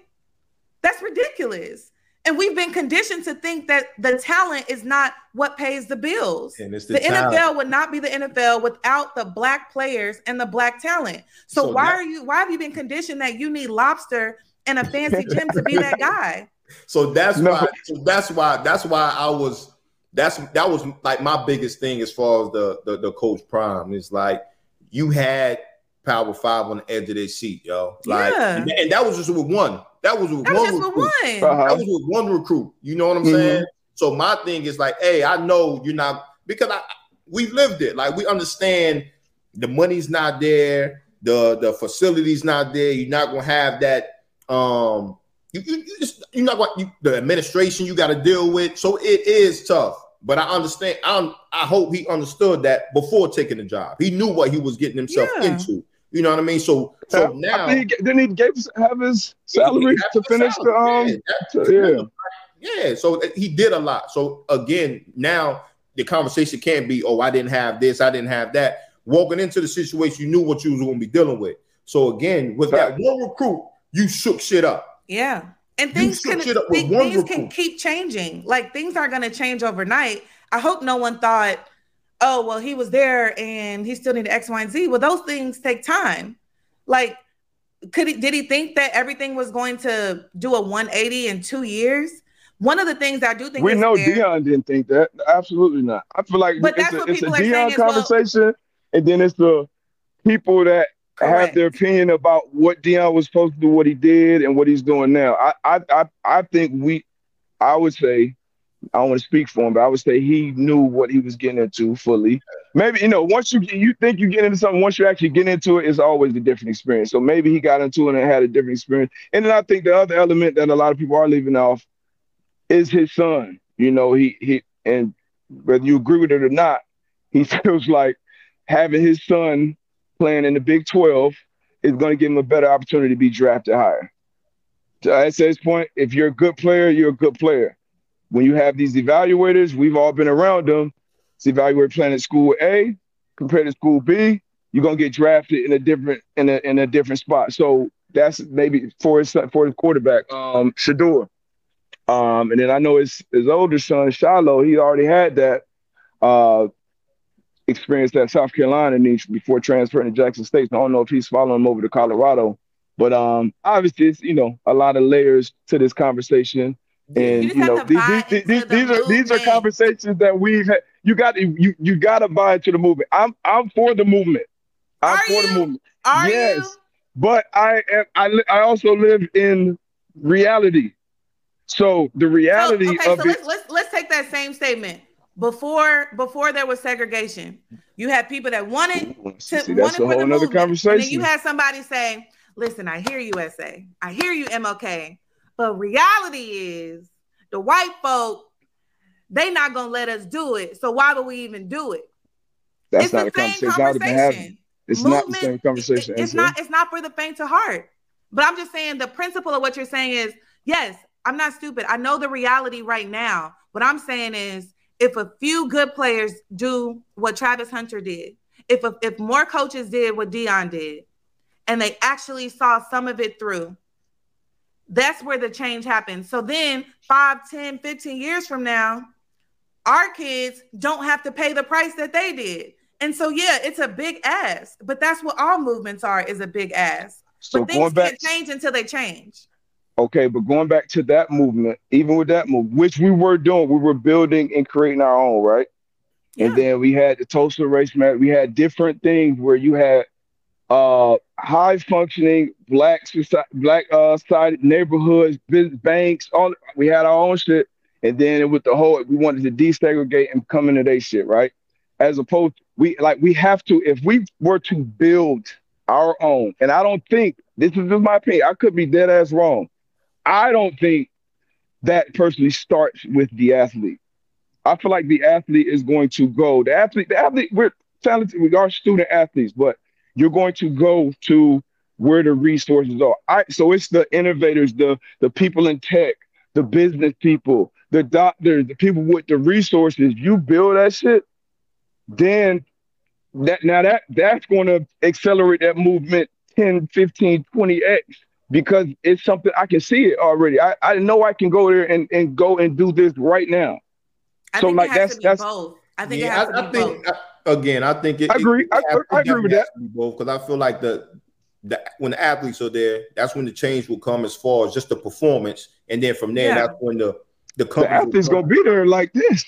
That's ridiculous. And we've been conditioned to think that the talent is not what pays the bills. And it's the, the NFL would not be the NFL without the black players and the black talent. So, so why that, are you why have you been conditioned that you need lobster and a fancy gym to be that guy? So that's no. why so that's why that's why I was that's that was like my biggest thing as far as the the, the coach prime is like you had power five on the edge of their seat, yo. Like yeah. and, and that was just with one. That was with that one. Was recruit. One. Uh-huh. That was with one recruit. You know what I'm mm-hmm. saying? So my thing is like, hey, I know you're not because I we lived it. Like we understand the money's not there, the the facility's not there. You're not gonna have that. Um, you, you, you just you're not going you, the administration you got to deal with. So it is tough. But I understand. I'm, I hope he understood that before taking the job. He knew what he was getting himself yeah. into. You know what I mean? So so now I think didn't he gave, have his salary to finish salary. the um yeah, yeah. yeah. So he did a lot. So again, now the conversation can't be, oh, I didn't have this, I didn't have that. Walking into the situation, you knew what you was going to be dealing with. So again, with that one recruit, you shook shit up. Yeah. And things can things can keep changing. Like things aren't going to change overnight. I hope no one thought oh, well, he was there and he still needed X, Y, and Z. Well, those things take time. Like, could he did he think that everything was going to do a 180 in two years? One of the things I do think we know fair, Deion didn't think that. Absolutely not. I feel like but it's, a, it's a Deion conversation, well, and then it's the people that correct. have their opinion about what Deion was supposed to do, what he did, and what he's doing now. I I I, I think we, I would say I don't want to speak for him, but I would say he knew what he was getting into fully. Maybe you know, once you you think you get into something, once you actually get into it, it's always a different experience. So maybe he got into it and had a different experience. And then I think the other element that a lot of people are leaving off is his son. You know, he he and whether you agree with it or not, he feels like having his son playing in the Big 12 is going to give him a better opportunity to be drafted higher. So To Ese's point, if you're a good player, you're a good player when you have these evaluators, we've all been around them. It's evaluator playing at school A compared to school B, you're gonna get drafted in a different in a in a different spot. So that's maybe for his for his quarterback, um, Shedeur. Um, and then I know his his older son, Shiloh, he already had that uh experience at South Carolina needs before transferring to Jackson State. So I don't know if he's following him over to Colorado. But um, obviously, it's you know a lot of layers to this conversation. And you, you know, these, these, these, these are these are conversations that we've had. You got you you got to buy into the movement. I'm I'm for the movement. I'm are for you? the movement. Are yes, you? but I am I I also live in reality. So the reality so, okay, of so let's, let's let's take that same statement. Before before there was segregation, you had people that wanted to See, that's wanted a whole other conversation. And then you had somebody say, "Listen, I hear you, Ese. I hear you, MLK. But reality is the white folk, they not gonna let us do it. So why would we even do it? That's it's not a conversation. conversation. It's Movement, not the same conversation. It, it's not, it's not for the faint of heart. But I'm just saying the principle of what you're saying is yes, I'm not stupid. I know the reality right now. What I'm saying is if a few good players do what Travis Hunter did, if a, if more coaches did what Deion did, and they actually saw some of it through, that's where the change happens. So then 5, 10, 15 years from now, our kids don't have to pay the price that they did. And so yeah, it's a big ask, but that's what all movements are is a big ask. So but things back, can't change until they change. Okay, but going back to that movement, even with that move, which we were doing, we were building and creating our own, right? Yeah. And then we had the Tulsa race match. We had different things where you had uh, high functioning black society, black uh, side neighborhoods, business, banks. All we had our own shit, and then with the whole, we wanted to desegregate and come into their shit, right? As opposed, we like we have to if we were to build our own, and I don't think this is just my opinion. I could be dead ass wrong. I don't think that personally starts with the athlete. I feel like the athlete is going to go. The athlete, the athlete, we're talented, we are student athletes, but you're going to go to where the resources are. I, so it's the innovators, the the people in tech, the business people, the doctors, the people with the resources. You build that shit, then that now that that's going to accelerate that movement 10, 15, 20x because it's something I can see it already. I, I know I can go there and, and go and do this right now. I so like that's that's both. I think yeah, I, I think I, again, I think it, I agree. I, I agree with that. Both because I feel like the the when the athletes are there, that's when the change will come as far as just the performance, and then from there, yeah. that's when the the, the athletes gonna be there like this.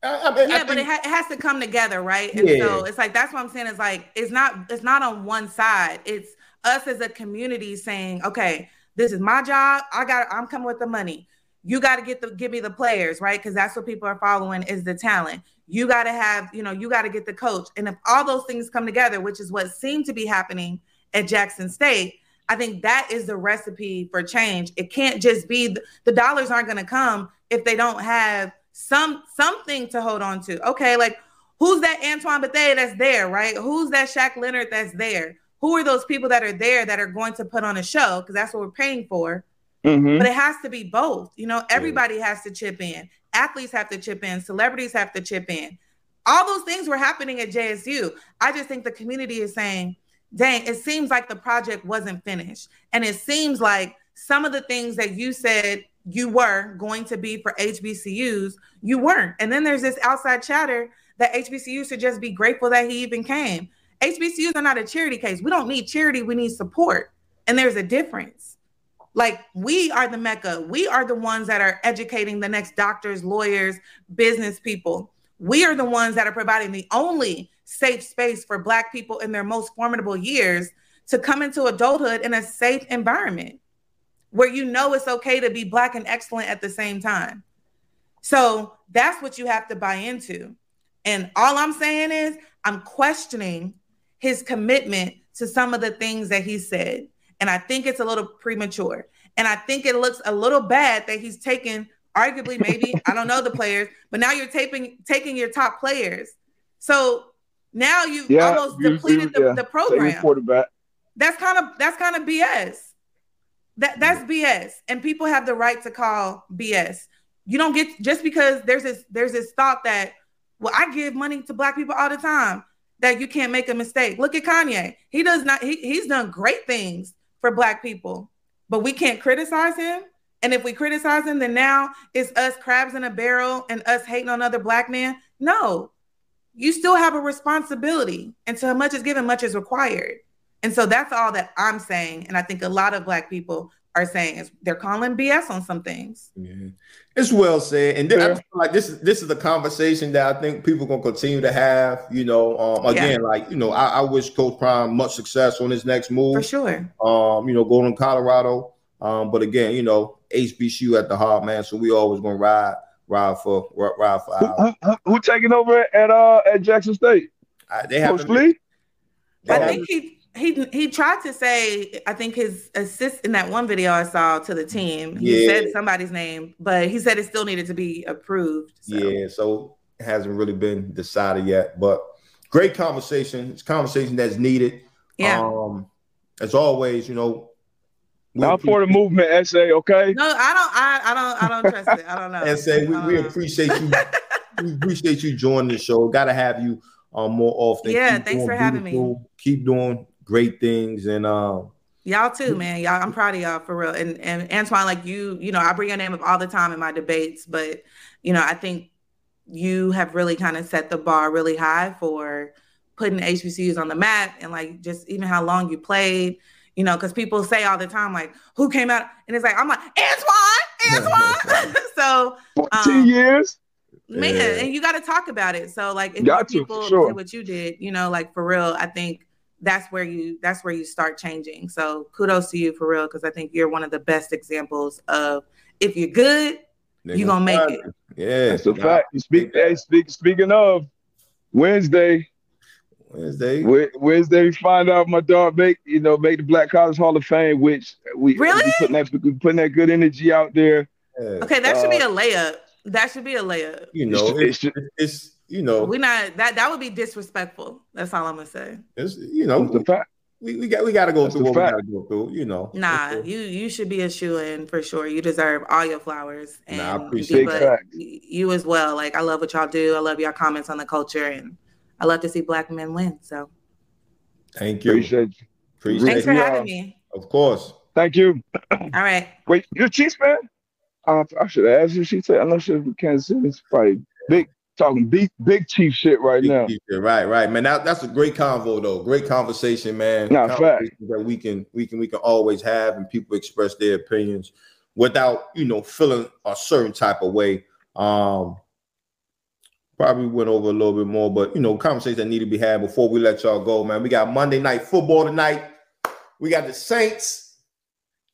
I, mean, yeah, think, but it, ha- it, has to come together, right? And yeah. so it's like that's what I'm saying. Is like it's not it's not on one side. It's us as a community saying, okay, this is my job. I got I'm coming with the money. You got to get the give me the players, right? Because that's what people are following is the talent. You got to have, you know, you got to get the coach. And if all those things come together, which is what seemed to be happening at Jackson State, I think that is the recipe for change. It can't just be the, the dollars aren't going to come if they don't have some something to hold on to. Okay, like who's that Antoine Bethea that's there, right? Who's that Shaq Leonard that's there? Who are those people that are there that are going to put on a show? Because that's what we're paying for. Mm-hmm. But it has to be both. You know, everybody has to chip in. Athletes have to chip in. Celebrities have to chip in. All those things were happening at JSU. I just think the community is saying, dang, it seems like the project wasn't finished. And it seems like some of the things that you said you were going to be for HBCUs, you weren't. And then there's this outside chatter that HBCUs should just be grateful that he even came. HBCUs are not a charity case. We don't need charity, we need support. And there's a difference. Like we are the Mecca. We are the ones that are educating the next doctors, lawyers, business people. We are the ones that are providing the only safe space for Black people in their most formidable years to come into adulthood in a safe environment where you know it's okay to be Black and excellent at the same time. So that's what you have to buy into. And all I'm saying is, I'm questioning his commitment to some of the things that he said. And I think it's a little premature. And I think it looks a little bad that he's taken, arguably, maybe, I don't know the players, but now you're taking taking your top players. So now you yeah, almost you, depleted you, the, yeah. the program. Quarterback. That's kind of that's kind of BS. That that's BS. And people have the right to call BS. You don't get just because there's this there's this thought that well, I give money to black people all the time that you can't make a mistake. Look at Kanye. He does not, he, he's done great things for black people, but we can't criticize him. And if we criticize him, then now it's us crabs in a barrel and us hating on other black men. No, you still have a responsibility. And so much is given, much is required. And so that's all that I'm saying. And I think a lot of black people are saying is they're calling BS on some things. Yeah. It's well said. And then I feel like this is this is a conversation that I think people gonna continue to have. You know, um, again, yeah. like you know, I, I, wish Coach Prime much success on his next move. For sure. Um, you know, going to Colorado. Um, but again, you know, HBCU at the heart, man. So we always gonna ride, ride for ride for who, who, who, taking over at uh at Jackson State? Uh, they have I think he he he tried to say I think his assist in that one video I saw to the team. He yeah. said somebody's name, but he said it still needed to be approved. So. Yeah, so it hasn't really been decided yet. But great conversation. It's conversation that's needed. Yeah. Um, as always, you know. Now for the movement, Ese. Okay. No, I don't. I, I don't. I don't trust it. I don't know. Ese, we, we appreciate you. we appreciate you joining the show. Got to have you um more often. Yeah, Keep thanks for having me. Keep doing great things and um y'all too man y'all i'm proud of y'all for real and and antoine like you you know i bring your name up all the time in my debates but you know i think you have really kind of set the bar really high for putting hbcus on the map and like just even how long you played You know, because people say all the time, like, who came out? And it's like, I'm like, Antoine, Antoine. so 14 um, years. Man, yeah. and you got to talk about it. So, like, if got people to, sure. what you did, you know, like for real, I think that's where you that's where you start changing. So kudos to you for real, because I think you're one of the best examples of if you're good, you're gonna make it. Yeah, that's a fact. You speak, hey, speak, speaking of Wednesday, Wednesday. Wednesday, we find out my dog make you know make the Black College Hall of Fame, which we really we putting that we putting that good energy out there. Yeah. Okay, that uh, should be a layup. That should be a layup. You know, it's, it's, it's you know we're not that that would be disrespectful. That's all I'm gonna say. It's you know the fact. We, we got we got to go That's through what fact. we got to go through. You know. Nah, you you should be a shoe in for sure. You deserve all your flowers. And nah, I appreciate that. You as well. Like I love what y'all do. I love your comments on the culture, and I love to see black men win. So Thank you. Appreciate you. Appreciate Thanks for having me. Of course. Thank you. All right. Wait, you're Chiefs fan? Uh, I should ask you. She said, I know she's from Kansas City. It's probably big, talking big, big Chief shit right big now. Shit. Right, right, man. That, that's a great convo, though. Great conversation, man. Not fact. That we can, we can, we can always have, and people express their opinions without, you know, feeling a certain type of way. Um, probably went over a little bit more, but you know, conversations that need to be had before we let y'all go, man. We got Monday night football tonight. We got the Saints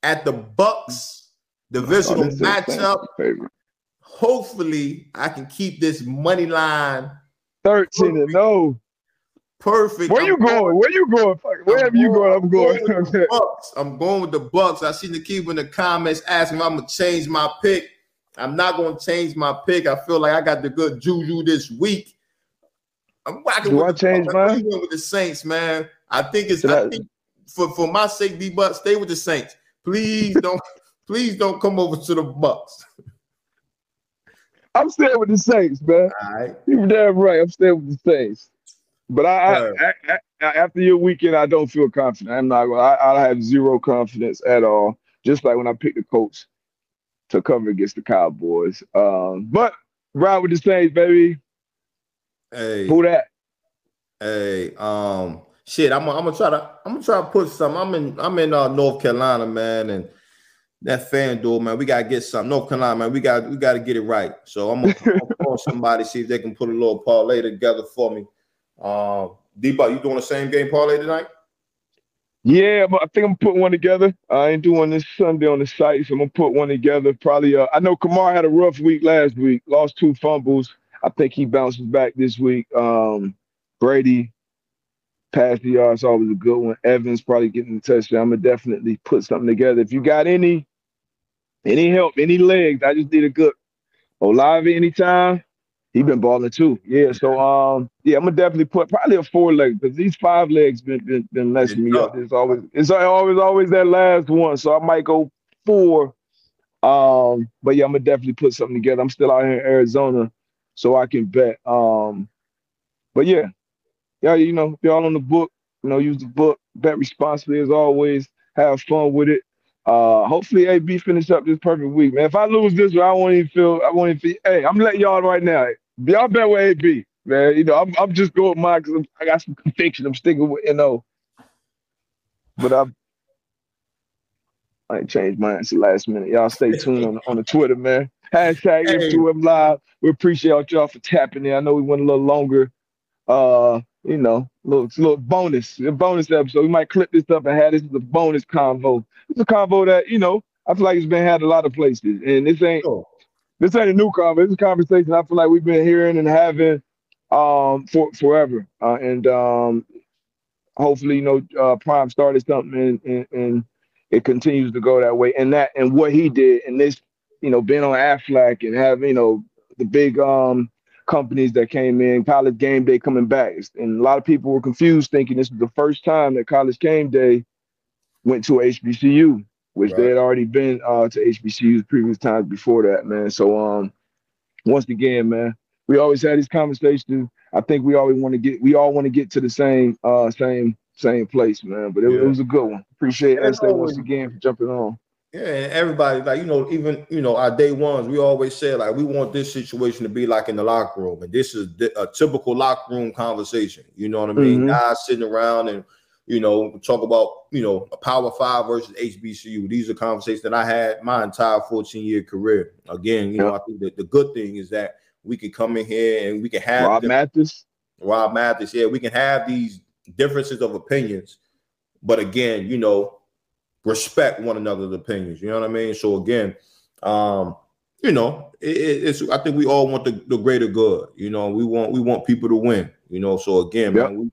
at the Bucs divisional oh, matchup. Hopefully, I can keep this money line 13 and 0. Perfect. Where I'm you going? Where you going? Where Wherever you going, I'm going. going Bucs. I'm going with the Bucs. I seen the keep in the comments asking if I'm gonna change my pick. I'm not going to change my pick. I feel like I got the good juju this week. I'm rocking Do I change mine? with the Saints, man. I think it's I, I think for, for my sake, D Bucks, stay with the Saints. Please don't please don't come over to the Bucs. I'm staying with the Saints, man. All right. You're damn right. I'm staying with the Saints. But I, I, I, after your weekend, I don't feel confident. I'm not. I, I have zero confidence at all. Just like when I picked the Colts to cover against the Cowboys. Um, but ride with the Saints, baby. Hey, who that? Hey, um, shit. I'm, I'm gonna try to. I'm gonna try to put some. I'm in. I'm in uh, North Carolina, man, and that FanDuel, man. We gotta get some. North Carolina, man. We got. We got to get it right. So I'm gonna, I'm gonna call somebody see if they can put a little parlay together for me. Um, Debo, you doing the same game parlay tonight? Yeah, I think I'm putting one together. I ain't doing this Sunday on the site, so I'm gonna put one together. Probably. Uh, I know Kamara had a rough week last week, lost two fumbles. I think he bounces back this week. Um, Brady passed the yards, always a good one. Evans probably getting the touchdown. I'm gonna definitely put something together. If you got any, any help, any legs, I just need a good Olave anytime. He been balling too. Yeah. So um yeah, I'm gonna definitely put probably a four leg because these five legs been been, been messing me up. It's always it's always always that last one. So I might go four. Um, but yeah, I'm gonna definitely put something together. I'm still out here in Arizona, so I can bet. Um, but yeah, yeah, you know, y'all on the book, you know, use the book, bet responsibly as always, have fun with it. Uh, hopefully AB finish up this perfect week, man. If I lose this one, I won't even feel. I won't even feel. Hey, I'm letting y'all right now. Y'all bet where AB, man. You know, I'm, I'm just going mine because I got some conviction. I'm sticking with, you know. But I'm, I ain't changed mine since last minute. Y'all stay tuned on, on the Twitter, man. Hashtag hey. M2M Live. We appreciate y'all for tapping in. I know we went a little longer. Uh, you know, little little bonus, a bonus episode. We might clip this up and have this as a bonus convo. It's a convo that, you know, I feel like it's been had a lot of places. And this ain't sure this ain't a new convo. This is a conversation I feel like we've been hearing and having um, for forever. Uh, and um, hopefully, you know, uh, Prime started something and, and, and, it continues to go that way. And that and what he did and this, you know, being on Aflac and having, you know, the big um, companies that came in, college game day coming back. And a lot of people were confused thinking this was the first time that college game day went to HBCU which right. they had already been uh, to HBCUs previous times before that, man. So um, once again, man, we always had these conversations. I think we always want to get we all want to get to the same uh same same place, man. But it, yeah. it was a good one. Appreciate Ese once again for jumping on. Yeah, and everybody, like you know, even you know, our day ones, we always say like we want this situation to be like in the locker room, and this is a typical locker room conversation. You know what I mean? Mm-hmm. Guys sitting around and you know, talk about, you know, a power five versus HBCU. These are conversations that I had my entire 14 year career. Again, you know, I think that the good thing is that we can come in here and we can have Rob Mathis. Rob Mathis, yeah, we can have these differences of opinions, but again, you know, respect one another's opinions. You know what I mean? So again, um, you know, it, it's I think we all want the, the greater good. You know, we want we want people to win. You know, so again, yep. man, we,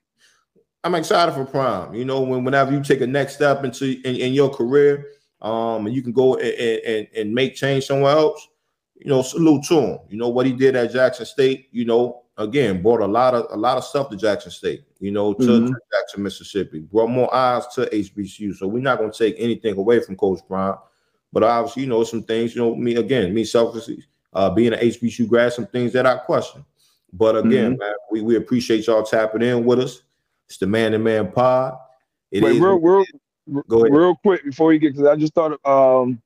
I'm excited for Prime. You know, when whenever you take a next step into in, in your career, um, and you can go and, and and make change somewhere else, you know, salute to him. You know what he did at Jackson State. You know, again, brought a lot of a lot of stuff to Jackson State. You know, to, mm-hmm. to Jackson, Mississippi, brought more eyes to HBCU. So we're not going to take anything away from Coach Prime, but obviously, you know, some things. You know, me again, me selfishly, uh, being an HBCU grad, some things that I question. But again, mm-hmm. man, we, we appreciate y'all tapping in with us. It's the Man and Man Pod. It Wait, is, real, real, go ahead. real quick before you get because I just thought um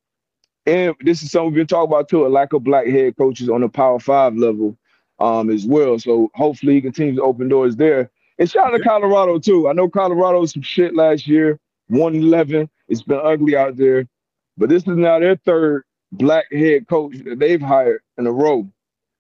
and this is something we've been talking about too, a lack of black head coaches on the power five level um as well. So hopefully he continues to open doors there. And shout out to Colorado too. I know Colorado was some shit last year, 111. It's been ugly out there. But this is now their third black head coach that they've hired in a row.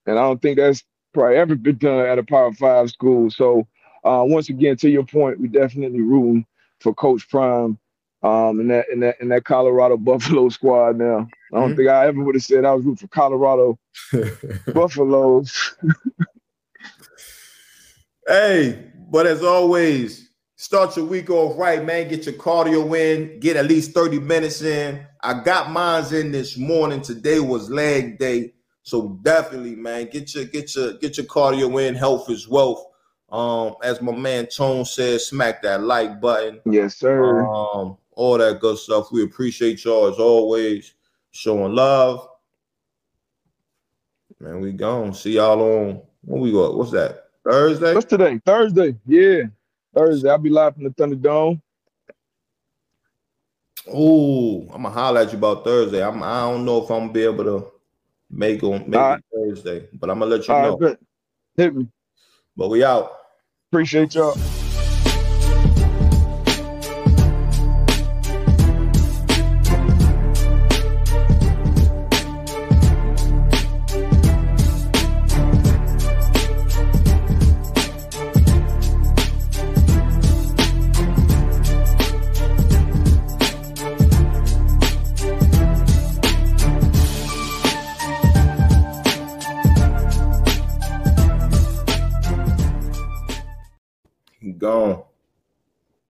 And I don't think that's probably ever been done at a Power Five school. So uh, once again, to your point, we definitely rooting for Coach Prime um, in that in that in that Colorado Buffalo squad. Now, I don't mm-hmm. think I ever would have said I was rooting for Colorado Buffaloes. hey, but as always, start your week off right, man. Get your cardio in, get at least 30 minutes in. I got mines in this morning. Today was leg day. So definitely, man, get your get your get your cardio in. Health is wealth. Um, as my man Tone says, smack that like button. Yes, sir. Um, all that good stuff. We appreciate y'all as always, showing love. Man, we gone. See y'all on what we got? What's that? Thursday? What's today? Thursday. Yeah. Thursday. I'll be live from the Thunderdome. Oh, I'm gonna holler at you about Thursday. I'm I don't know if I'm gonna be able to make on make right. Thursday, but I'm gonna let you All know. Right, Hit me. But we out. Appreciate y'all.